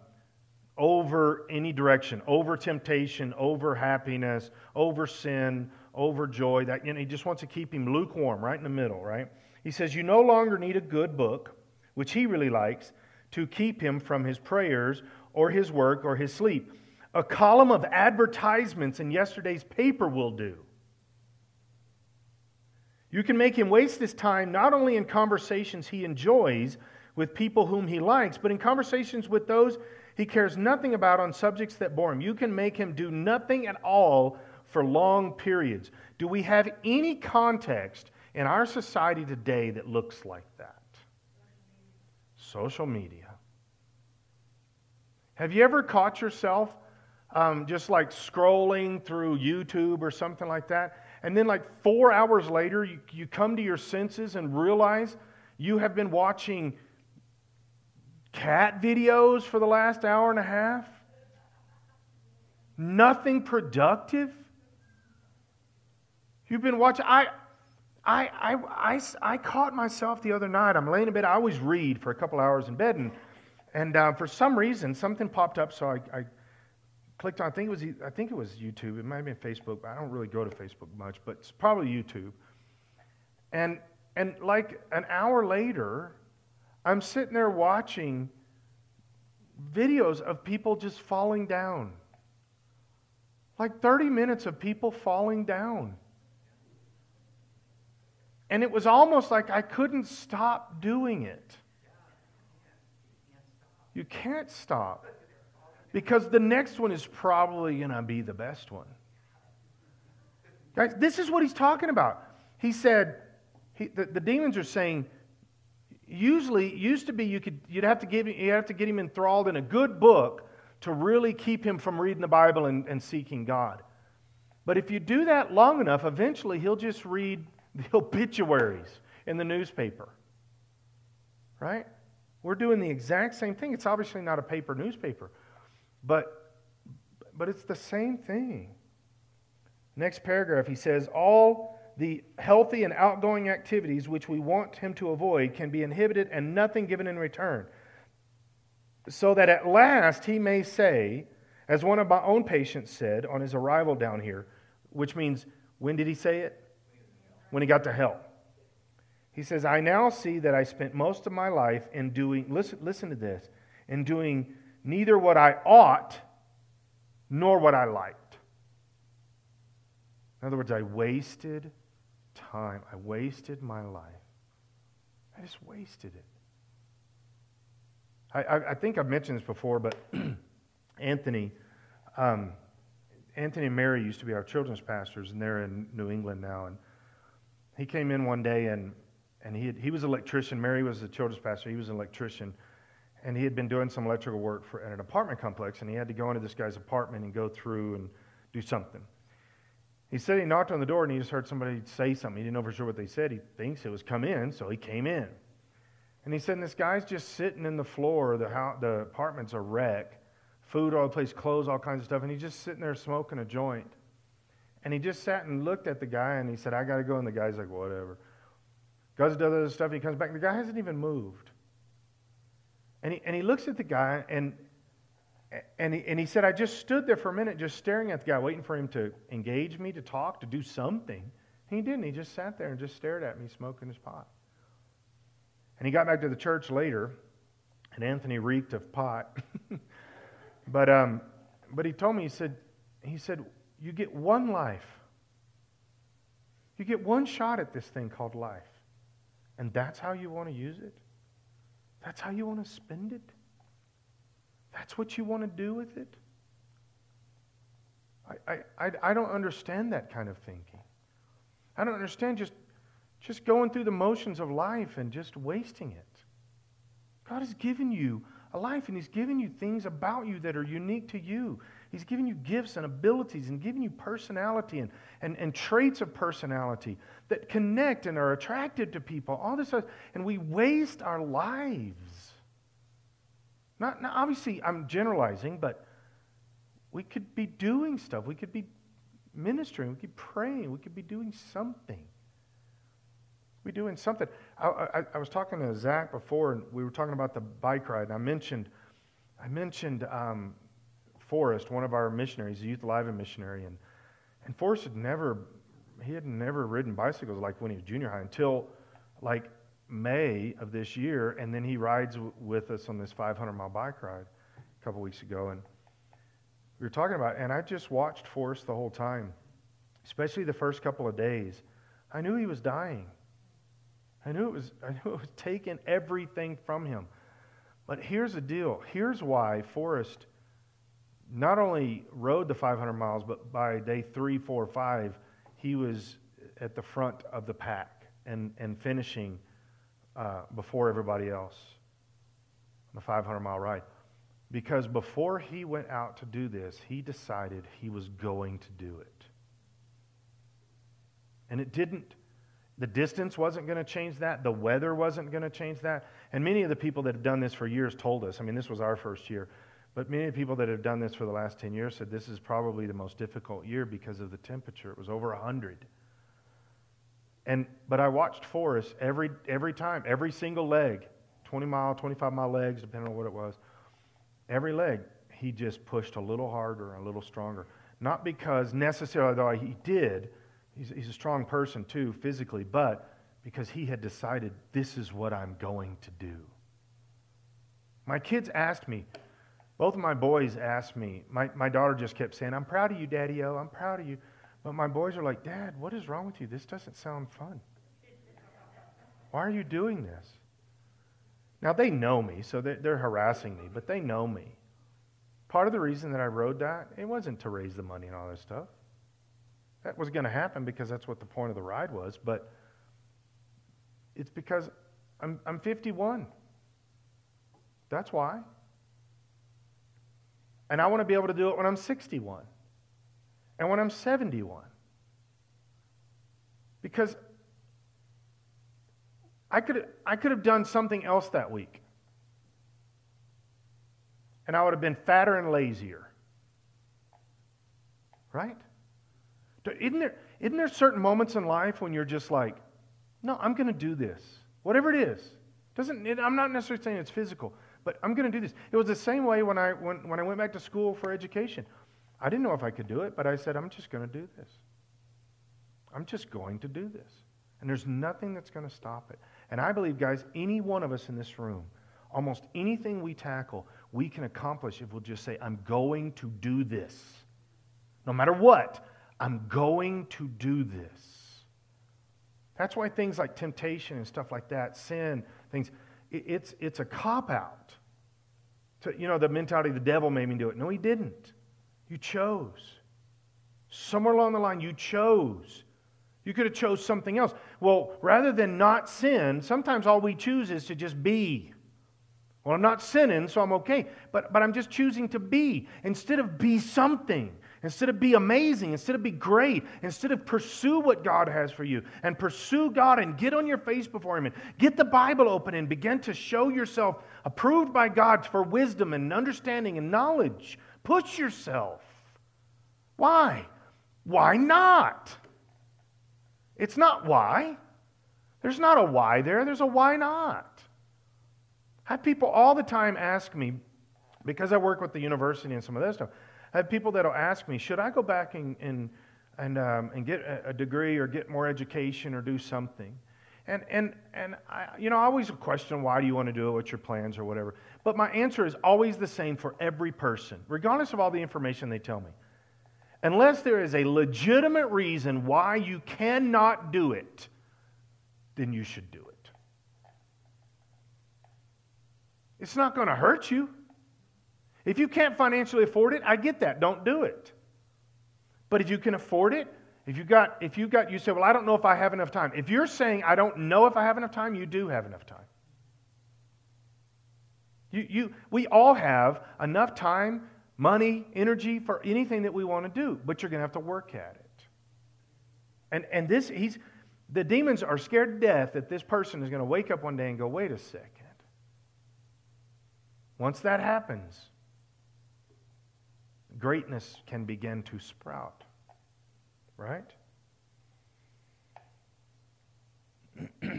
over any direction, over temptation, over happiness, over sin, over joy. That, you know, he just wants to keep him lukewarm, right in the middle, right? He says, You no longer need a good book, which he really likes, to keep him from his prayers or his work or his sleep. A column of advertisements in yesterday's paper will do. You can make him waste his time not only in conversations he enjoys with people whom he likes, but in conversations with those he cares nothing about on subjects that bore him. You can make him do nothing at all for long periods. Do we have any context in our society today that looks like that? Social media. Have you ever caught yourself um, just like scrolling through YouTube or something like that? And then, like four hours later, you, you come to your senses and realize you have been watching cat videos for the last hour and a half. Nothing productive. You've been watching. I, I, I, I, I caught myself the other night. I'm laying in bed. I always read for a couple hours in bed, and, and uh, for some reason, something popped up, so I, I clicked on, I think it was, I think it was YouTube. It might have been Facebook, but I don't really go to Facebook much, but it's probably YouTube. And, and like an hour later, I'm sitting there watching videos of people just falling down. Like 30 minutes of people falling down. And it was almost like I couldn't stop doing it. You can't stop because the next one is probably going to be the best one. Guys, this is what he's talking about. He said, he, the, the, demons are saying, usually, used to be you could, you'd have to, give, you have to get him enthralled in a good book to really keep him from reading the Bible and, and seeking God. But if you do that long enough, eventually he'll just read the obituaries in the newspaper. Right? We're doing the exact same thing. It's obviously not a paper newspaper. But, but it's the same thing. Next paragraph, he says, All the healthy and outgoing activities which we want him to avoid can be inhibited and nothing given in return. so that at last he may say, as one of my own patients said on his arrival down here, which means, when did he say it? When he got to hell. He says, I now see that I spent most of my life in doing, listen, listen to this, in doing neither what I ought nor what I liked. In other words, I wasted time. I wasted my life. I just wasted it. I, I, I think I've mentioned this before, but Anthony, um, Anthony and Mary used to be our children's pastors, and they're in New England now. And he came in one day, and, and he, had, he was an electrician. Mary was the children's pastor. He was an electrician. And he had been doing some electrical work for, at an apartment complex, and he had to go into this guy's apartment and go through and do something. He said he knocked on the door and he just heard somebody say something. He didn't know for sure what they said. He thinks it was come in, so he came in. And he said, and this guy's just sitting in the floor. The, house, the apartment's a wreck. Food all the place, clothes, all kinds of stuff. And he's just sitting there smoking a joint. And he just sat and looked at the guy and he said, I got to go. And the guy's like, whatever. Goes does other stuff. And he comes back. And the guy hasn't even moved. And he, and he looks at the guy and, and, he, and he said, I just stood there for a minute just staring at the guy, waiting for him to engage me, to talk, to do something. He didn't. He just sat there and just stared at me smoking his pot. And he got back to the church later, and Anthony reeked of pot. but, um, but he told me, he said, he said, you get one life. You get one shot at this thing called life. And that's how you want to use it? That's how you want to spend it? That's what you want to do with it? I, I, I don't understand that kind of thinking. I don't understand just, just going through the motions of life and just wasting it. God has given you a life and He's given you things about you that are unique to you. He's given you gifts and abilities and given you personality and, and, and traits of personality that connect and are attractive to people. All this stuff. And we waste our lives. Not, obviously, I'm generalizing, but we could be doing stuff. We could be ministering. We could be praying. We could be doing something. We doing something. I, I, I, was talking to Zach before, and we were talking about the bike ride. And I mentioned, I mentioned um, Forrest, one of our missionaries, a youth alive missionary, and and Forrest had never, he had never ridden bicycles like when he was junior high until like May of this year, and then he rides w- with us on this 500 mile bike ride a couple weeks ago, and we were talking about, and I just watched Forrest the whole time, especially the first couple of days. I knew he was dying. I knew it was, I knew it was taking everything from him. But here's the deal. Here's why Forrest not only rode the 500 miles, but by day three, four, five, he was at the front of the pack and, and finishing uh, before everybody else on the 500 mile ride. Because before he went out to do this, he decided he was going to do it. And it didn't the distance wasn't going to change that. The weather wasn't going to change that. And many of the people that have done this for years told us, I mean, this was our first year, but many people that have done this for the last 10 years said this is probably the most difficult year because of the temperature. It was over 100. And, but I watched Forrest every, every time, every single leg, 20 mile, 25 mile legs, depending on what it was. Every leg, he just pushed a little harder, a little stronger. Not because necessarily, though he did, He's, he's a strong person too, physically, but because he had decided this is what I'm going to do. My kids asked me, both of my boys asked me, my, my daughter just kept saying, I'm proud of you, Daddy O, I'm proud of you. But my boys are like, Dad, what is wrong with you? This doesn't sound fun. Why are you doing this? Now, they know me, so they're, they're harassing me, but they know me. Part of the reason that I rode that, it wasn't to raise the money and all this stuff. That was going to happen because that's what the point of the ride was, but it's because I'm, I'm 51. That's why. And I want to be able to do it when I'm 61 and when I'm 71. Because I could, I could have done something else that week. And I would have been fatter and lazier. Right? Isn't there, isn't there certain moments in life when you're just like, no, I'm going to do this, whatever it is? Doesn't it, I'm not necessarily saying it's physical, but I'm going to do this. It was the same way when I, when, when I went back to school for education. I didn't know if I could do it, but I said, I'm just going to do this. I'm just going to do this. And there's nothing that's going to stop it. And I believe, guys, any one of us in this room, almost anything we tackle, we can accomplish if we'll just say, I'm going to do this. No matter what, I'm going to do this. That's why things like temptation and stuff like that, sin, things, it's, it's a cop out. To, you know, the mentality the devil made me do it. No, he didn't. You chose. Somewhere along the line, you chose. You could have chose something else. Well, rather than not sin, sometimes all we choose is to just be. Well, I'm not sinning, so I'm okay. But, but I'm just choosing to be instead of be something, instead of be amazing, instead of be great, instead of pursue what God has for you and pursue God and get on your face before Him and get the Bible open and begin to show yourself approved by God for wisdom and understanding and knowledge. Push yourself. Why? Why not? It's not why. There's not a why there, there's a why not. I have people all the time ask me, because I work with the university and some of that stuff, I have people that'll ask me, should I go back and, and, and, um, and get a, degree or get more education or do something? And, and, and I, you know, I always question why do you want to do it, what's your plans or whatever. But my answer is always the same for every person, regardless of all the information they tell me. Unless there is a legitimate reason why you cannot do it, then you should do it. It's not going to hurt you. If you can't financially afford it, I get that. Don't do it. But if you can afford it, if you got, if you got, you say, well, I don't know if I have enough time. If you're saying I don't know if I have enough time, you do have enough time. You, you, we all have enough time money, energy for anything that we want to do, but you're going to have to work at it. And, and this, he's, the demons are scared to death that this person is going to wake up one day and go, wait a second. Once that happens, greatness can begin to sprout. Right?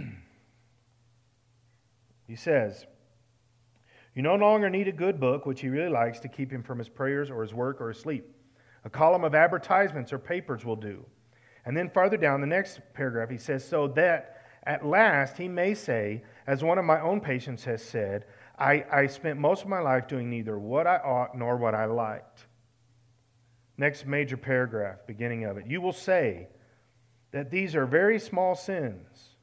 he says, you no longer need a good book, which he really likes, to keep him from his prayers or his work or his sleep. A column of advertisements or papers will do. And then farther down, the next paragraph, he says, So that at last he may say, as one of my own patients has said, I, I spent most of my life doing neither what I ought nor what I liked. Next major paragraph, beginning of it. You will say that these are very small sins,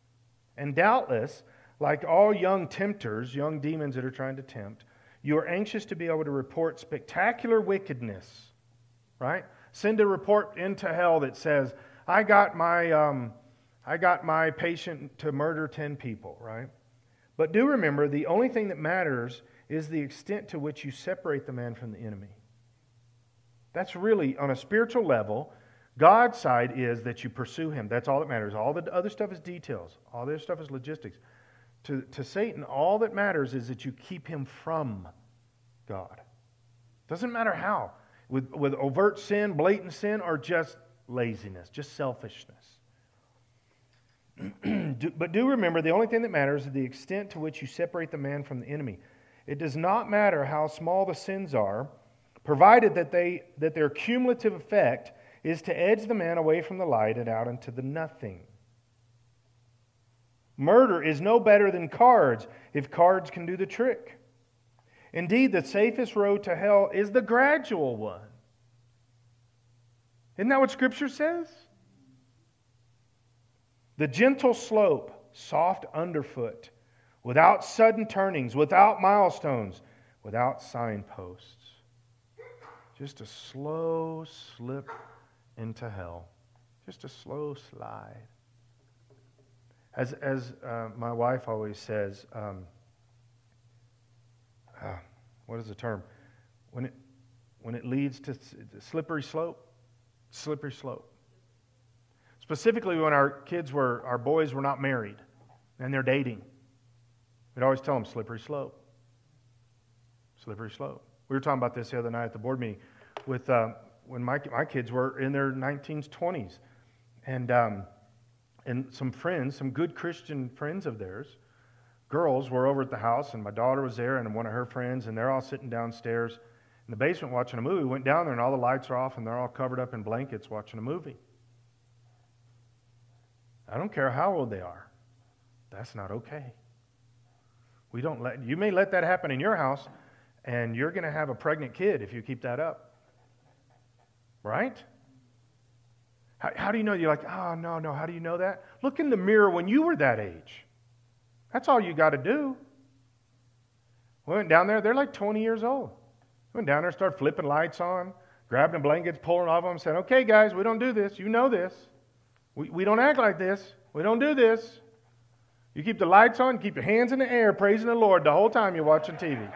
and doubtless like all young tempters, young demons that are trying to tempt, you are anxious to be able to report spectacular wickedness, right? Send a report into hell that says, I got my, um, I got my patient to murder 10 people, right? But do remember, the only thing that matters is the extent to which you separate the man from the enemy. That's really, on a spiritual level, God's side is that you pursue him. That's all that matters. All the other stuff is details, all the other stuff is logistics. To, to Satan, all that matters is that you keep him from God. Doesn't matter how. With, with overt sin, blatant sin, or just laziness, just selfishness. but do remember the only thing that matters is the extent to which you separate the man from the enemy. It does not matter how small the sins are, provided that, they, that their cumulative effect is to edge the man away from the light and out into the nothing. Murder is no better than cards if cards can do the trick. Indeed, the safest road to hell is the gradual one. Isn't that what Scripture says? The gentle slope, soft underfoot, without sudden turnings, without milestones, without signposts. Just a slow slip into hell. Just a slow slide. As, as uh, my wife always says, um, uh, what is the term? When it, when it leads to slippery slope, slippery slope. Specifically, when our kids were, our boys were not married and they're dating, we'd always tell them slippery slope. Slippery slope. We were talking about this the other night at the board meeting with uh, when my, my kids were in their 19s, 20s. And um, and some friends, some good Christian friends of theirs, girls were over at the house, and my daughter was there, and one of her friends, and they're all sitting downstairs in the basement watching a movie. We went down there, and all the lights are off, and they're all covered up in blankets watching a movie. I don't care how old they are. That's not okay. We don't let you may let that happen in your house, and you're going to have a pregnant kid if you keep that up. Right? How, how do you know? You're like, oh, no, no. How do you know that? Look in the mirror when you were that age. That's all you got to do. We went down there, they're like 20 years old. We went down there, started flipping lights on, grabbing blankets, pulling off them, saying, okay, guys, we don't do this. You know this. We, we don't act like this. We don't do this. You keep the lights on, keep your hands in the air, praising the Lord the whole time you're watching TV.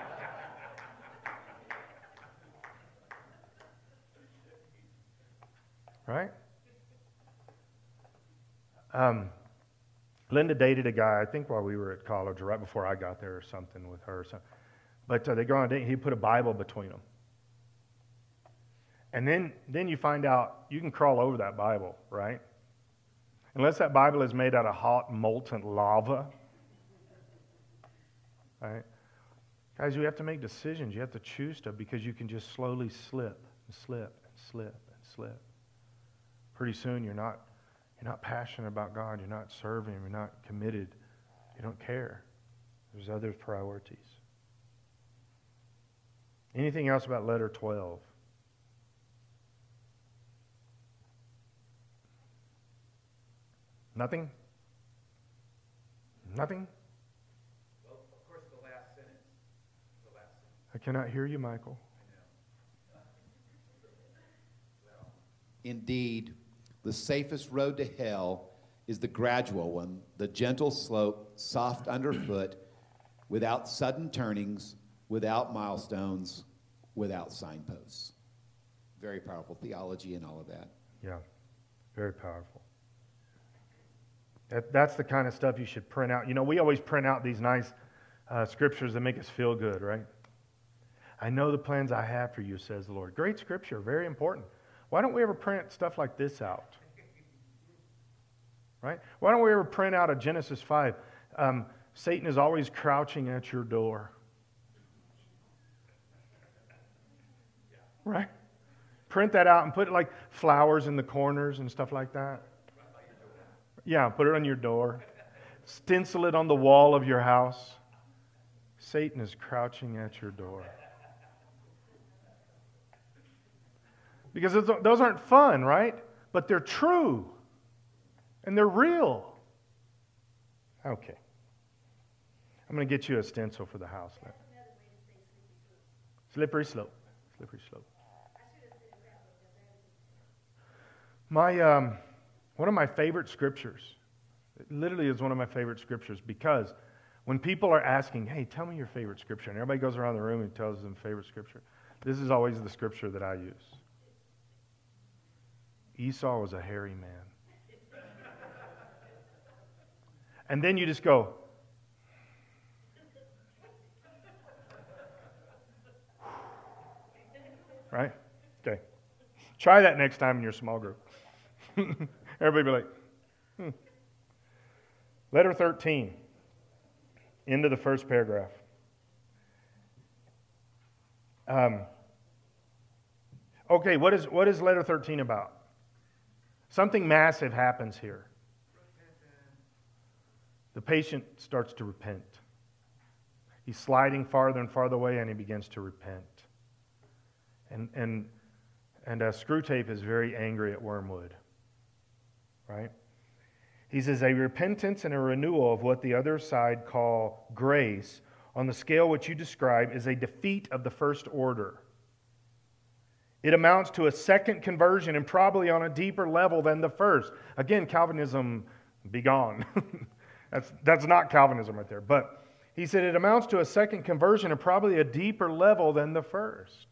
Right? Um, Linda dated a guy, I think while we were at college, or right before I got there, or something with her. So, but uh, they go on a date. He put a Bible between them, and then then you find out you can crawl over that Bible, right? Unless that Bible is made out of hot molten lava, right? Guys, you have to make decisions. You have to choose stuff because you can just slowly slip and slip and slip and slip. Pretty soon, you're not you're not passionate about God. You're not serving Him. You're not committed. You don't care. There's other priorities. Anything else about letter 12? Nothing? Nothing? Well, of course, the last sentence. The last sentence. I cannot hear you, Michael. Indeed, the safest road to hell is the gradual one, the gentle slope, soft underfoot, without sudden turnings, without milestones, without signposts. Very powerful theology and all of that. Yeah, very powerful. That, that's the kind of stuff you should print out. You know, we always print out these nice uh, scriptures that make us feel good, right? I know the plans I have for you, says the Lord. Great scripture, very important. Why don't we ever print stuff like this out? Right? Why don't we ever print out a Genesis 5? Um, Satan is always crouching at your door. Right? Print that out and put like flowers in the corners and stuff like that. Yeah, put it on your door. Stencil it on the wall of your house. Satan is crouching at your door. Because those aren't fun, right? But they're true. And they're real. Okay. I'm going to get you a stencil for the house then. Slippery slope. Slippery slope. My, um, one of my favorite scriptures, it literally is one of my favorite scriptures because when people are asking, hey, tell me your favorite scripture, and everybody goes around the room and tells them favorite scripture, this is always the scripture that I use. Esau was a hairy man. And then you just go, right? Okay. Try that next time in your small group. Everybody be like, hmm. Letter 13, into the first paragraph. Um, okay, what is, what is letter 13 about? Something massive happens here. The patient starts to repent. He's sliding farther and farther away, and he begins to repent. And, and, and uh, Screwtape is very angry at Wormwood, right? He says, a repentance and a renewal of what the other side call grace on the scale which you describe is a defeat of the first order. It amounts to a second conversion and probably on a deeper level than the first. Again, Calvinism be gone. that's, that's not Calvinism right there. But he said it amounts to a second conversion and probably a deeper level than the first.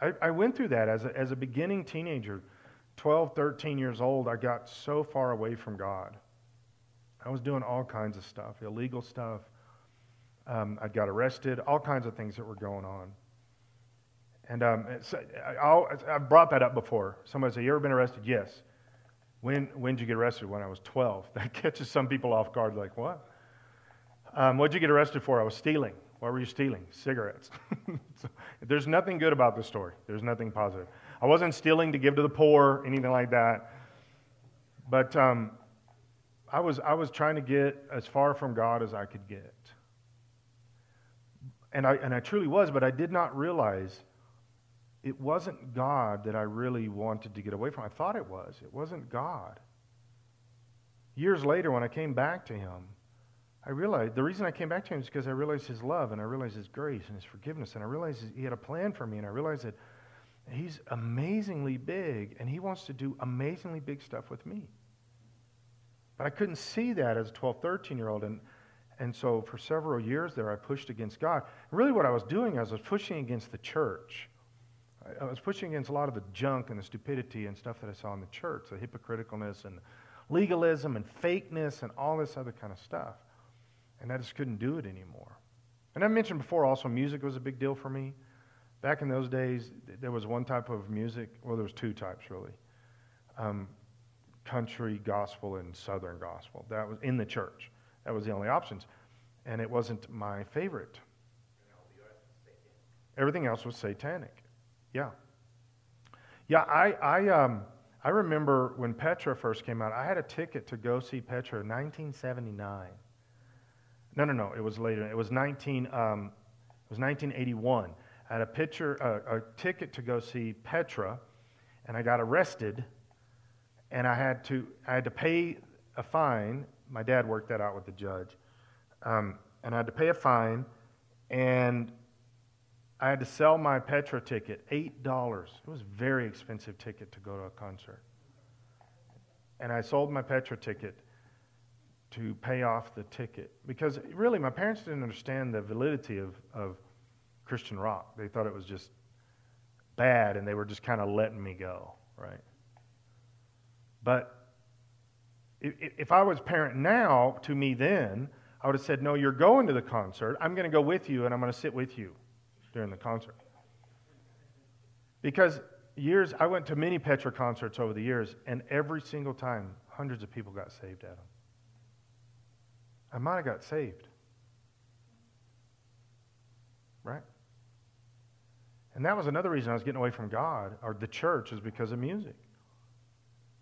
I, I went through that as a, as a beginning teenager, 12, 13 years old. I got so far away from God. I was doing all kinds of stuff, illegal stuff. Um, I got arrested, all kinds of things that were going on. And um, I, have brought that up before. Somebody said, You ever been arrested? Yes. When, when did you get arrested? When I was 12. That catches some people off guard, like, What? Um, what'd you get arrested for? I was stealing. What were you stealing? Cigarettes. so, there's nothing good about this story. There's nothing positive. I wasn't stealing to give to the poor, anything like that. But um, I, was, I was trying to get as far from God as I could get. And I, and I truly was, but I did not realize it wasn't God that I really wanted to get away from. I thought it was. It wasn't God. Years later, when I came back to Him, I realized the reason I came back to Him is because I realized His love and I realized His grace and His forgiveness and I realized He had a plan for me and I realized that He's amazingly big and He wants to do amazingly big stuff with me. But I couldn't see that as a 12, 13 year old. And, and so for several years there, I pushed against God. Really, what I was doing I was pushing against the church. I was pushing against a lot of the junk and the stupidity and stuff that I saw in the church, the hypocriticalness and legalism and fakeness and all this other kind of stuff. And I just couldn't do it anymore. And I mentioned before also, music was a big deal for me. Back in those days, there was one type of music, well, there was two types really um, country gospel and southern gospel. That was in the church. That was the only options. And it wasn't my favorite. Everything else was satanic. Yeah. Yeah, I, I, um, I remember when Petra first came out, I had a ticket to go see Petra in 1979. No, no, no, it was later. It was 19, um, it was 1981. I had a picture, uh, a ticket to go see Petra, and I got arrested, and I had to, I had to pay a fine. My dad worked that out with the judge, um, and I had to pay a fine, and I had to sell my Petra ticket, $8. It was a very expensive ticket to go to a concert. And I sold my Petra ticket to pay off the ticket. Because really, my parents didn't understand the validity of, of Christian rock. They thought it was just bad, and they were just kind of letting me go, right? But if, I was parent now to me then, I would have said, No, you're going to the concert. I'm going to go with you, and I'm going to sit with you during the concert. Because years, I went to many Petra concerts over the years, and every single time, hundreds of people got saved at them. I might have got saved. Right? And that was another reason I was getting away from God or the church is because of music.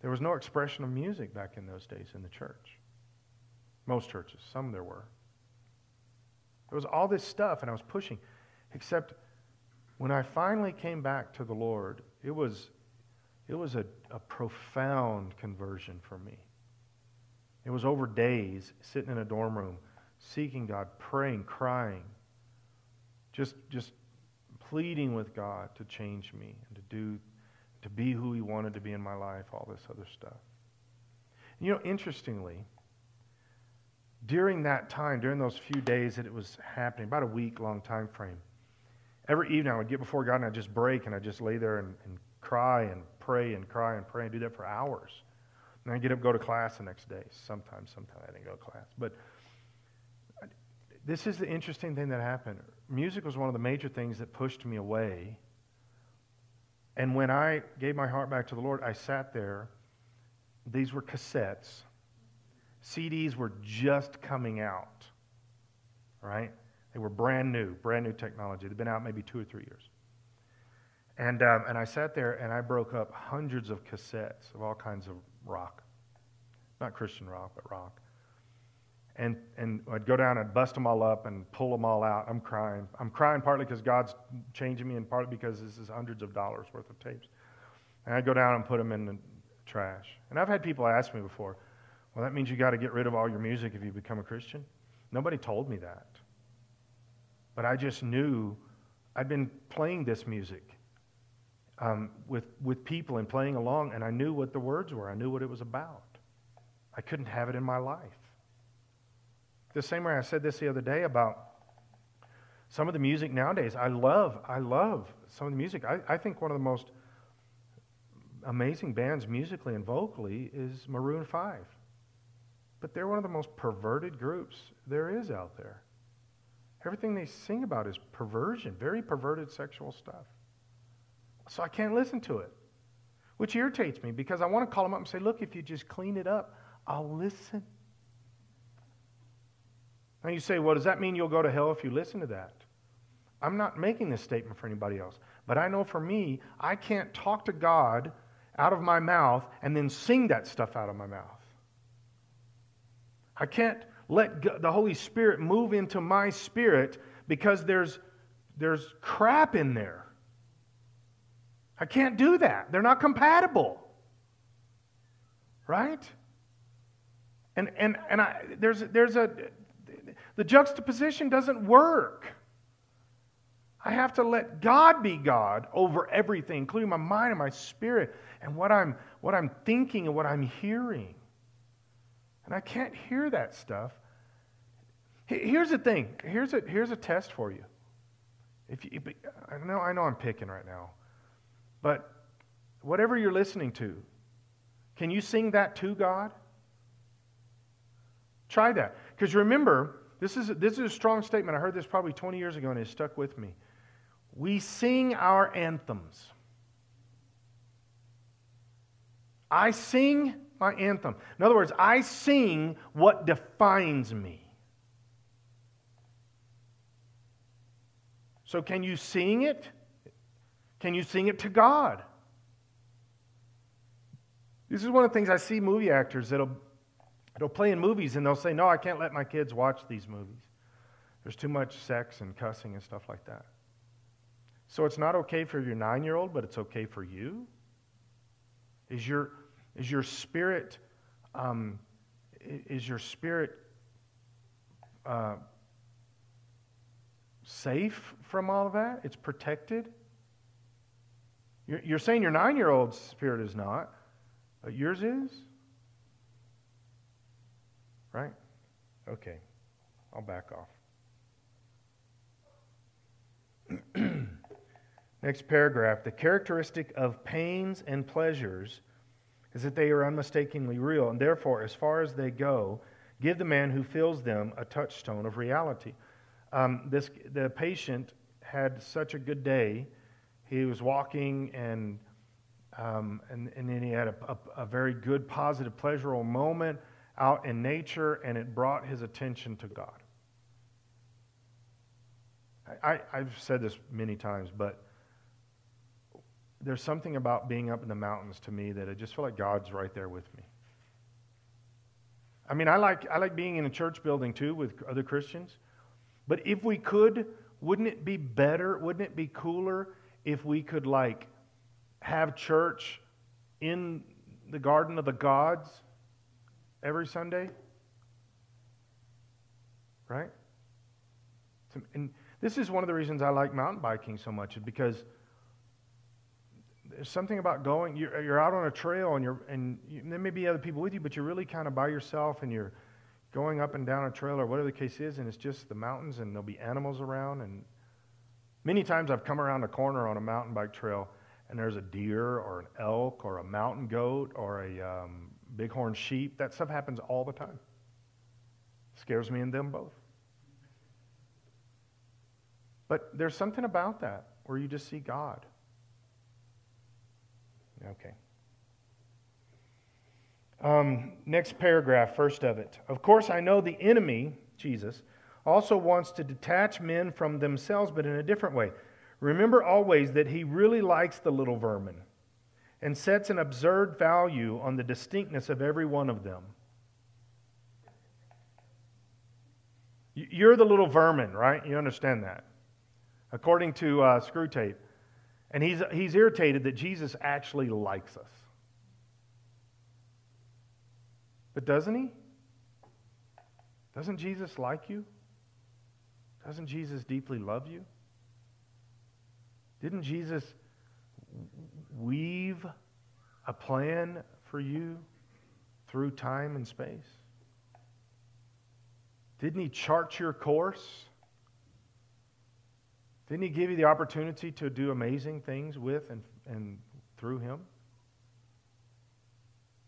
There was no expression of music back in those days in the church. Most churches, some there were. There was all this stuff, and I was pushing. Except when I finally came back to the Lord, it was, it was a, a profound conversion for me. It was over days, sitting in a dorm room, seeking God, praying, crying, just, just pleading with God to change me and to do, to be who He wanted to be in my life, all this other stuff. You know, interestingly, during that time, during those few days that it was happening, about a week long time frame, every evening I would get before God and I'd just break and I'd just lay there and, and cry and pray and cry and pray and do that for hours. And I'd get up go to class the next day. Sometimes, sometimes I didn't go to class. But this is the interesting thing that happened. Music was one of the major things that pushed me away. And when I gave my heart back to the Lord, I sat there. These were cassettes. CDs were just coming out, right? They were brand new, brand new technology. They'd been out maybe two or three years. And, um, and I sat there and I broke up hundreds of cassettes of all kinds of rock. Not Christian rock, but rock. And, and I'd go down and bust them all up and pull them all out. I'm crying. I'm crying partly because God's changing me and partly because this is hundreds of dollars worth of tapes. And I'd go down and put them in the trash. And I've had people ask me before, well, that means you got to get rid of all your music if you become a Christian. Nobody told me that. But I just knew I'd been playing this music um, with, with people and playing along, and I knew what the words were. I knew what it was about. I couldn't have it in my life. The same way I said this the other day about some of the music nowadays. I love, I love some of the music. I, I think one of the most amazing bands musically and vocally is Maroon 5. But they're one of the most perverted groups there is out there. Everything they sing about is perversion, very perverted sexual stuff. So I can't listen to it, which irritates me because I want to call them up and say, look, if you just clean it up, I'll listen. Now you say, well, does that mean you'll go to hell if you listen to that? I'm not making this statement for anybody else. But I know for me, I can't talk to God out of my mouth and then sing that stuff out of my mouth. I can't let the Holy Spirit move into my spirit because there's, there's crap in there. I can't do that. They're not compatible. Right? And, and, and I, there's, there's a, the juxtaposition doesn't work. I have to let God be God over everything, including my mind and my spirit and what I'm, what I'm thinking and what I'm hearing. And I can't hear that stuff. Here's the thing. Here's a, here's a test for you. If you, I know, I know I'm picking right now, but whatever you're listening to, can you sing that to God? Try that. Because remember, this is, this is a strong statement. I heard this probably 20 years ago and it stuck with me. We sing our anthems. I sing my anthem. In other words, I sing what defines me. So, can you sing it? Can you sing it to God? This is one of the things I see movie actors that'll, that'll play in movies and they'll say, No, I can't let my kids watch these movies. There's too much sex and cussing and stuff like that. So it's not okay for your nine year old, but it's okay for you? Is your, is your spirit, um, is your spirit uh, safe from all of that? It's protected? You're, saying your nine year old's spirit is not, but yours is? Right? Okay. I'll back off. Next paragraph the characteristic of pains and pleasures is that they are unmistakably real, and therefore, as far as they go, give the man who feels them a touchstone of reality. Um, this, the patient had such a good day. He was walking, and, um, and, and then he had a, a, a very good, positive, pleasurable moment out in nature, and it brought his attention to God. I, have said this many times, but there's something about being up in the mountains to me that I just feel like God's right there with me. I mean, I like, I like being in a church building too with other Christians. But if we could, wouldn't it be better? Wouldn't it be cooler if we could, like, have church in the Garden of the Gods every Sunday? Right? And this is one of the reasons I like mountain biking so much, is because there's something about going, you're, you're out on a trail and, you're, and you, there may be other people with you, but you're really kind of by yourself and you're going up and down a trail or whatever the case is, and it's just the mountains and there'll be animals around. And many times I've come around a corner on a mountain bike trail and there's a deer or an elk or a mountain goat or a um, bighorn sheep. That stuff happens all the time. Scares me and them both. But there's something about that where you just see God. Okay. Um, next paragraph, first of it. Of course, I know the enemy, Jesus, also wants to detach men from themselves, but in a different way. Remember always that he really likes the little vermin and sets an absurd value on the distinctness of every one of them. You're the little vermin, right? You understand that. According to uh, Screwtape. And he's, he's irritated that Jesus actually likes us. But doesn't he? Doesn't Jesus like you? Doesn't Jesus deeply love you? Didn't Jesus weave a plan for you through time and space? Didn't he chart your course? Didn't he give you the opportunity to do amazing things with and, and through him?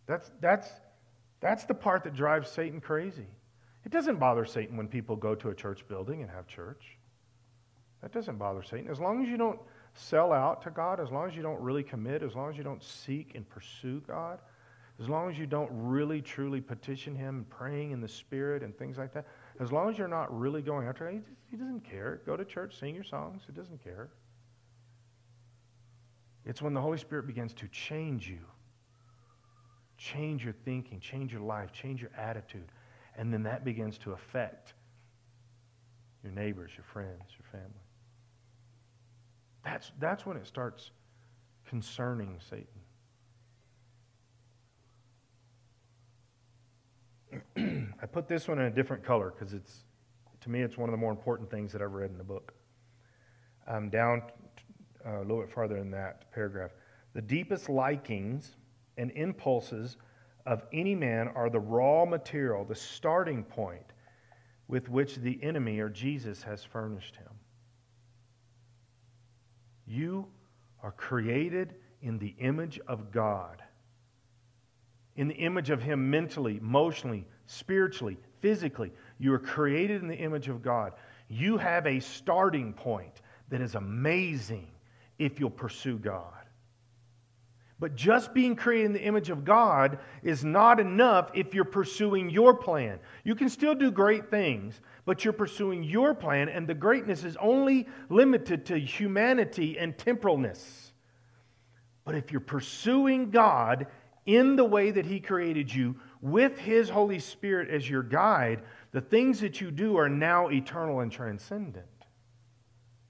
That's, that's, that's the part that drives Satan crazy. It doesn't bother Satan when people go to a church building and have church. That doesn't bother Satan. As long as you don't sell out to God, as long as you don't really commit, as long as you don't seek and pursue God, as long as you don't really truly petition Him, and praying in the Spirit and things like that, As long as you're not really going after it, he doesn't care. Go to church, sing your songs. He doesn't care. It's when the Holy Spirit begins to change you, change your thinking, change your life, change your attitude, and then that begins to affect your neighbors, your friends, your family. That's, that's when it starts concerning Satan. I put this one in a different color because it's, to me, it's one of the more important things that I've read in the book. Um, down uh, a little bit farther in that paragraph. The deepest likings and impulses of any man are the raw material, the starting point with which the enemy or Jesus has furnished him. You are created in the image of God, in the image of Him mentally, emotionally, spiritually, physically. You are created in the image of God. You have a starting point that is amazing if you'll pursue God. But just being created in the image of God is not enough if you're pursuing your plan. You can still do great things, but you're pursuing your plan, and the greatness is only limited to humanity and temporalness. But if you're pursuing God in the way that He created you, with His Holy Spirit as your guide, the things that you do are now eternal and transcendent.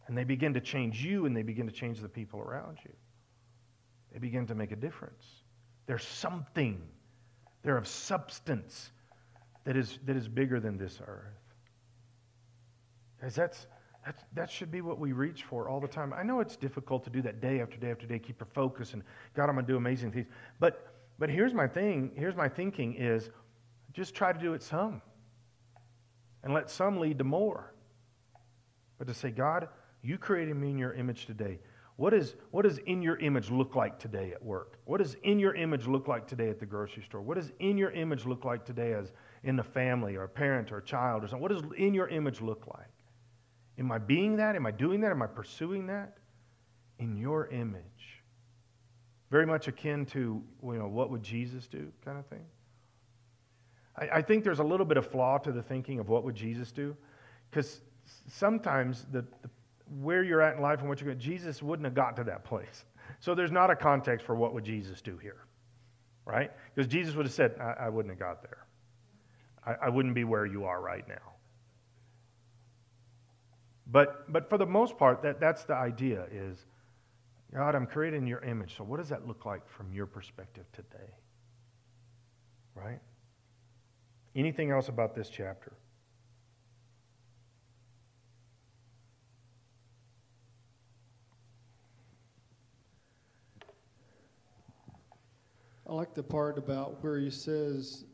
And they begin to change you and they begin to change the people around you. They begin to make a difference. There's something, they're of substance that is, that is bigger than this earth. Guys, that's, that's, that should be what we reach for all the time. I know it's difficult to do that day after day after day, keep your focus, and God, I'm going to do amazing things. But, but here's my thing, here's my thinking is just try to do it some. And let some lead to more. But to say, God, you created me in your image today. What, is, what does in your image look like today at work? What does in your image look like today at the grocery store? What does in your image look like today as in the family or a parent or a child or something? What does in your image look like? Am I being that? Am I doing that? Am I pursuing that? In your image. Very much akin to, you know, what would Jesus do kind of thing. I, I think there's a little bit of flaw to the thinking of what would Jesus do. Because sometimes the, the, where you're at in life and what you're going Jesus wouldn't have got to that place. So there's not a context for what would Jesus do here. Right? Because Jesus would have said, I, I wouldn't have got there. I, I wouldn't be where you are right now. But, but for the most part, that, that's the idea is, God, I'm created in your image. So what does that look like from your perspective today? Right? Anything else about this chapter? I like the part about where he says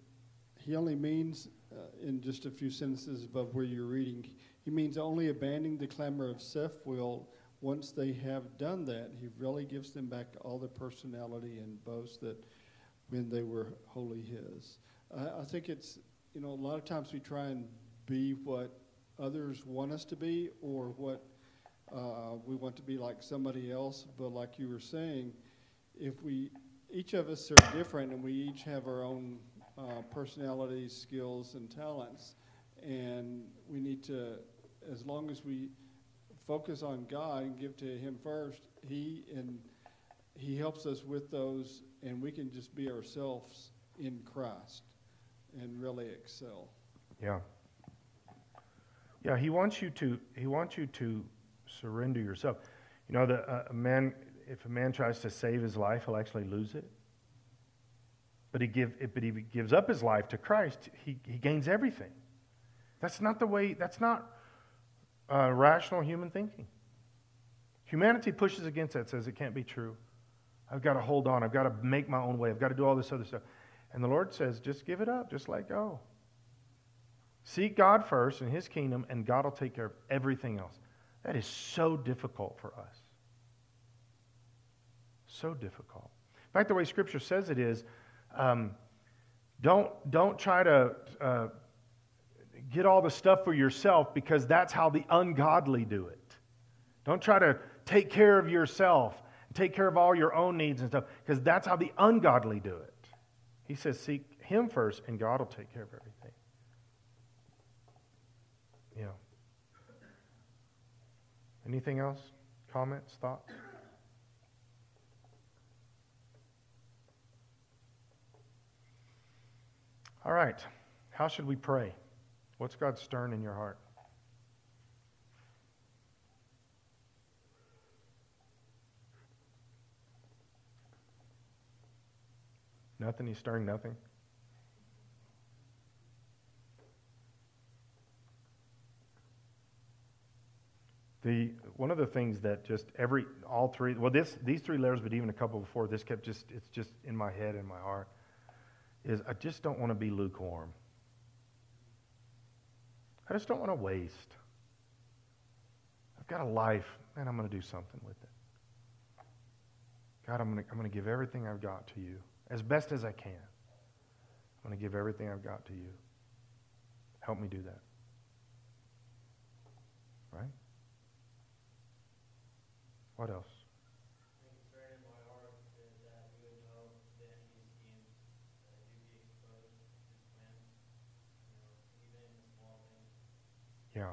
he only means, uh, in just a few sentences above where you're reading, he means only abandoning the clamor of self will. Once they have done that, he really gives them back all their personality and boast that when they were wholly his. I think it's, you know, a lot of times we try and be what others want us to be or what uh, we want to be like somebody else. But like you were saying, if we, each of us are different and we each have our own uh, personalities, skills, and talents. And we need to as long as we focus on God and give to Him first, He and He helps us with those, and we can just be ourselves in Christ and really excel. Yeah. Yeah, He wants you to. He wants you to surrender yourself. You know, the uh, a man. If a man tries to save his life, he'll actually lose it. But he give, but he gives up his life to Christ. He, he gains everything. That's not the way. That's not uh, rational human thinking. Humanity pushes against that, says it can't be true. I've got to hold on. I've got to make my own way. I've got to do all this other stuff. And the Lord says, just give it up. Just let go. Seek God first and His kingdom, and God will take care of everything else. That is so difficult for us. So difficult. In fact, the way Scripture says it is um, don't, don't try to uh, get all the stuff for yourself because that's how the ungodly do it. Don't try to take care of yourself, take care of all your own needs and stuff because that's how the ungodly do it. He says, Seek Him first, and God will take care of everything. Yeah. Anything else? Comments, thoughts? All right. How should we pray? What's God stirring in your heart? Nothing? He's stirring nothing? The, one of the things that just every, all three, well, this, these three letters, but even a couple before, this kept just, it's just in my head and my heart, is I just don't want to be lukewarm. I just don't want to waste. I've got a life, and I'm going to do something with it. God, I'm going to, I'm going to give everything I've got to you as best as I can. I'm going to give everything I've got to you. Help me do that. Right? What else? Yeah.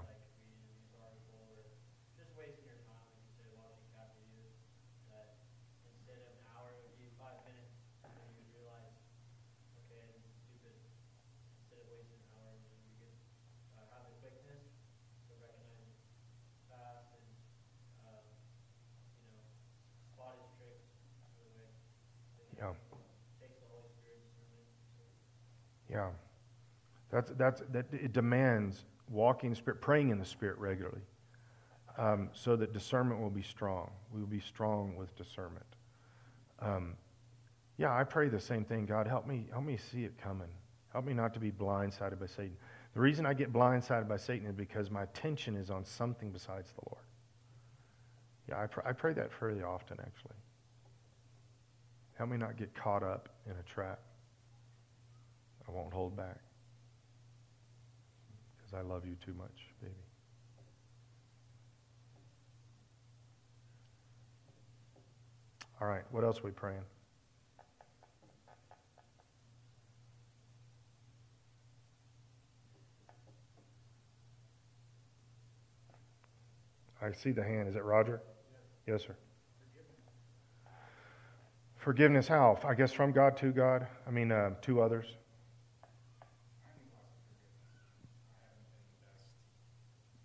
Yeah. That's, that's, that it demands walking in the Spirit, praying in the Spirit regularly, um, so that discernment will be strong. We will be strong with discernment. Um, yeah, I pray the same thing. God, help me, help me see it coming. Help me not to be blindsided by Satan. The reason I get blindsided by Satan is because my attention is on something besides the Lord. Yeah, I, pr- I pray that fairly often, actually. Help me not get caught up in a trap. I won't hold back. I love you too much, baby. All right, what else are we praying? I see the hand. Is it Roger? Yes, sir. Forgiveness, how? I guess from God to God? I mean, uh, to others?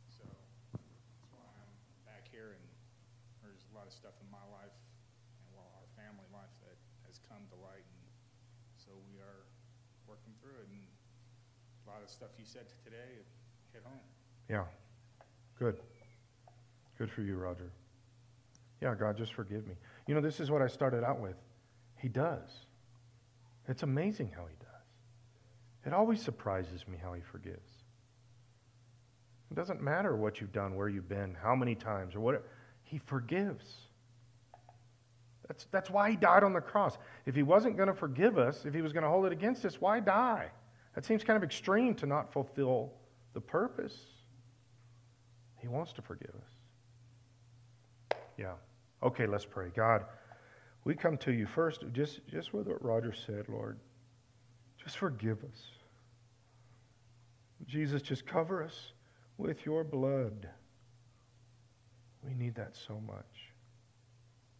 So that's why I'm back here, and there's a lot of stuff in my life and well, our family life that has come to light, and so we are working through it. And stuff you said today hit home. Yeah. Good. Good for you, Roger. Yeah, God, just forgive me. You know, this is what I started out with. He does. It's amazing how He does. It always surprises me how He forgives. It doesn't matter what you've done, where you've been, how many times, or what. He forgives. That's, that's why He died on the cross. If He wasn't going to forgive us, if He was going to hold it against us, why die? That seems kind of extreme to not fulfill the purpose. He wants to forgive us. Yeah. Okay, let's pray. God, we come to you first, just, just with what Roger said, Lord. Just forgive us. Jesus, just cover us with your blood. We need that so much.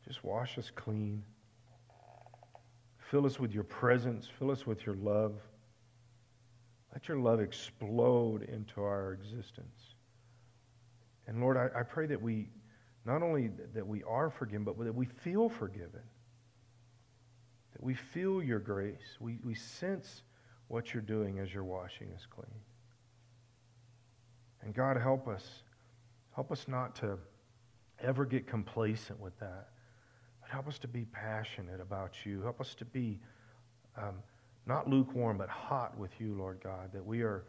Just wash us clean. Fill us with your presence. Fill us with your love. Let your love explode into our existence. And Lord, I, I pray that we, not only that we are forgiven, but that we feel forgiven. That we feel your grace. We, we sense what you're doing as you're washing us clean. And God, help us. Help us not to ever get complacent with that, but help us to be passionate about you. Help us to be um, not lukewarm, but hot with you, Lord God, that we are,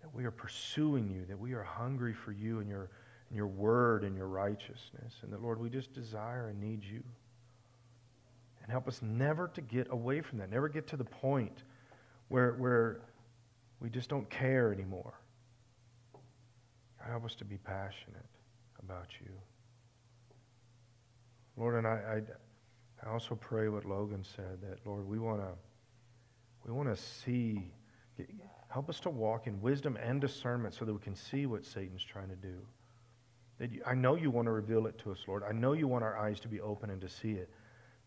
that we are pursuing you, that we are hungry for you and your, and your word and your righteousness, and that, Lord, we just desire and need you. And help us never to get away from that, never get to the point where, where we just don't care anymore. Help us to be passionate about you. Lord, and I, I, I also pray what Logan said that, Lord, we want to we want to see, Help us to walk in wisdom and discernment so that we can see what Satan's trying to do. That you, I know you want to reveal it to us, Lord. I know you want our eyes to be open and to see it.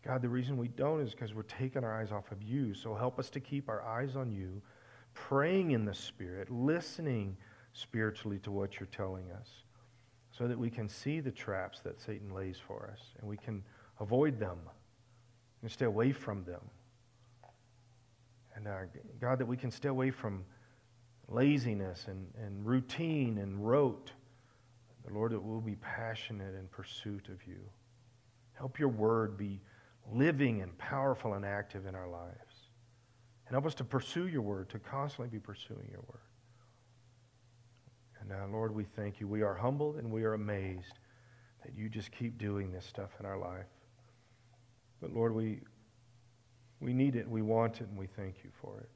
God, the reason we don't is because we're taking our eyes off of you. So help us to keep our eyes on you, praying in the Spirit, listening spiritually to what you're telling us, so that we can see the traps that Satan lays for us and we can avoid them and stay away from them. And uh, God, that we can stay away from laziness and, and routine and rote. The Lord, that we'll be passionate in pursuit of you. Help your word be living and powerful and active in our lives. And help us to pursue your word, to constantly be pursuing your word. And uh, Lord, we thank you. We are humbled and we are amazed that you just keep doing this stuff in our life. But Lord, we, we need it, we want it, and we thank you for it.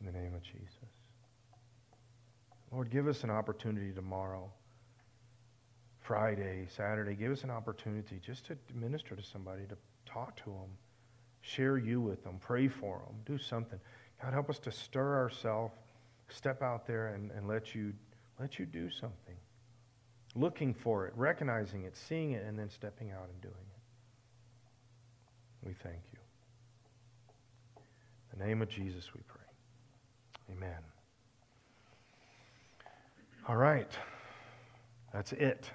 In the name of Jesus. Lord, give us an opportunity tomorrow, Friday, Saturday. Give us an opportunity just to minister to somebody, to talk to them, share you with them, pray for them, do something. God, help us to stir ourselves, step out there and, and let you let you do something. Looking for it, recognizing it, seeing it, and then stepping out and doing it. We thank you. The name of Jesus, we pray. Amen. All right. That's it.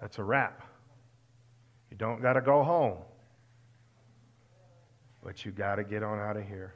That's a wrap. You don't got to go home, but you got to get on out of here.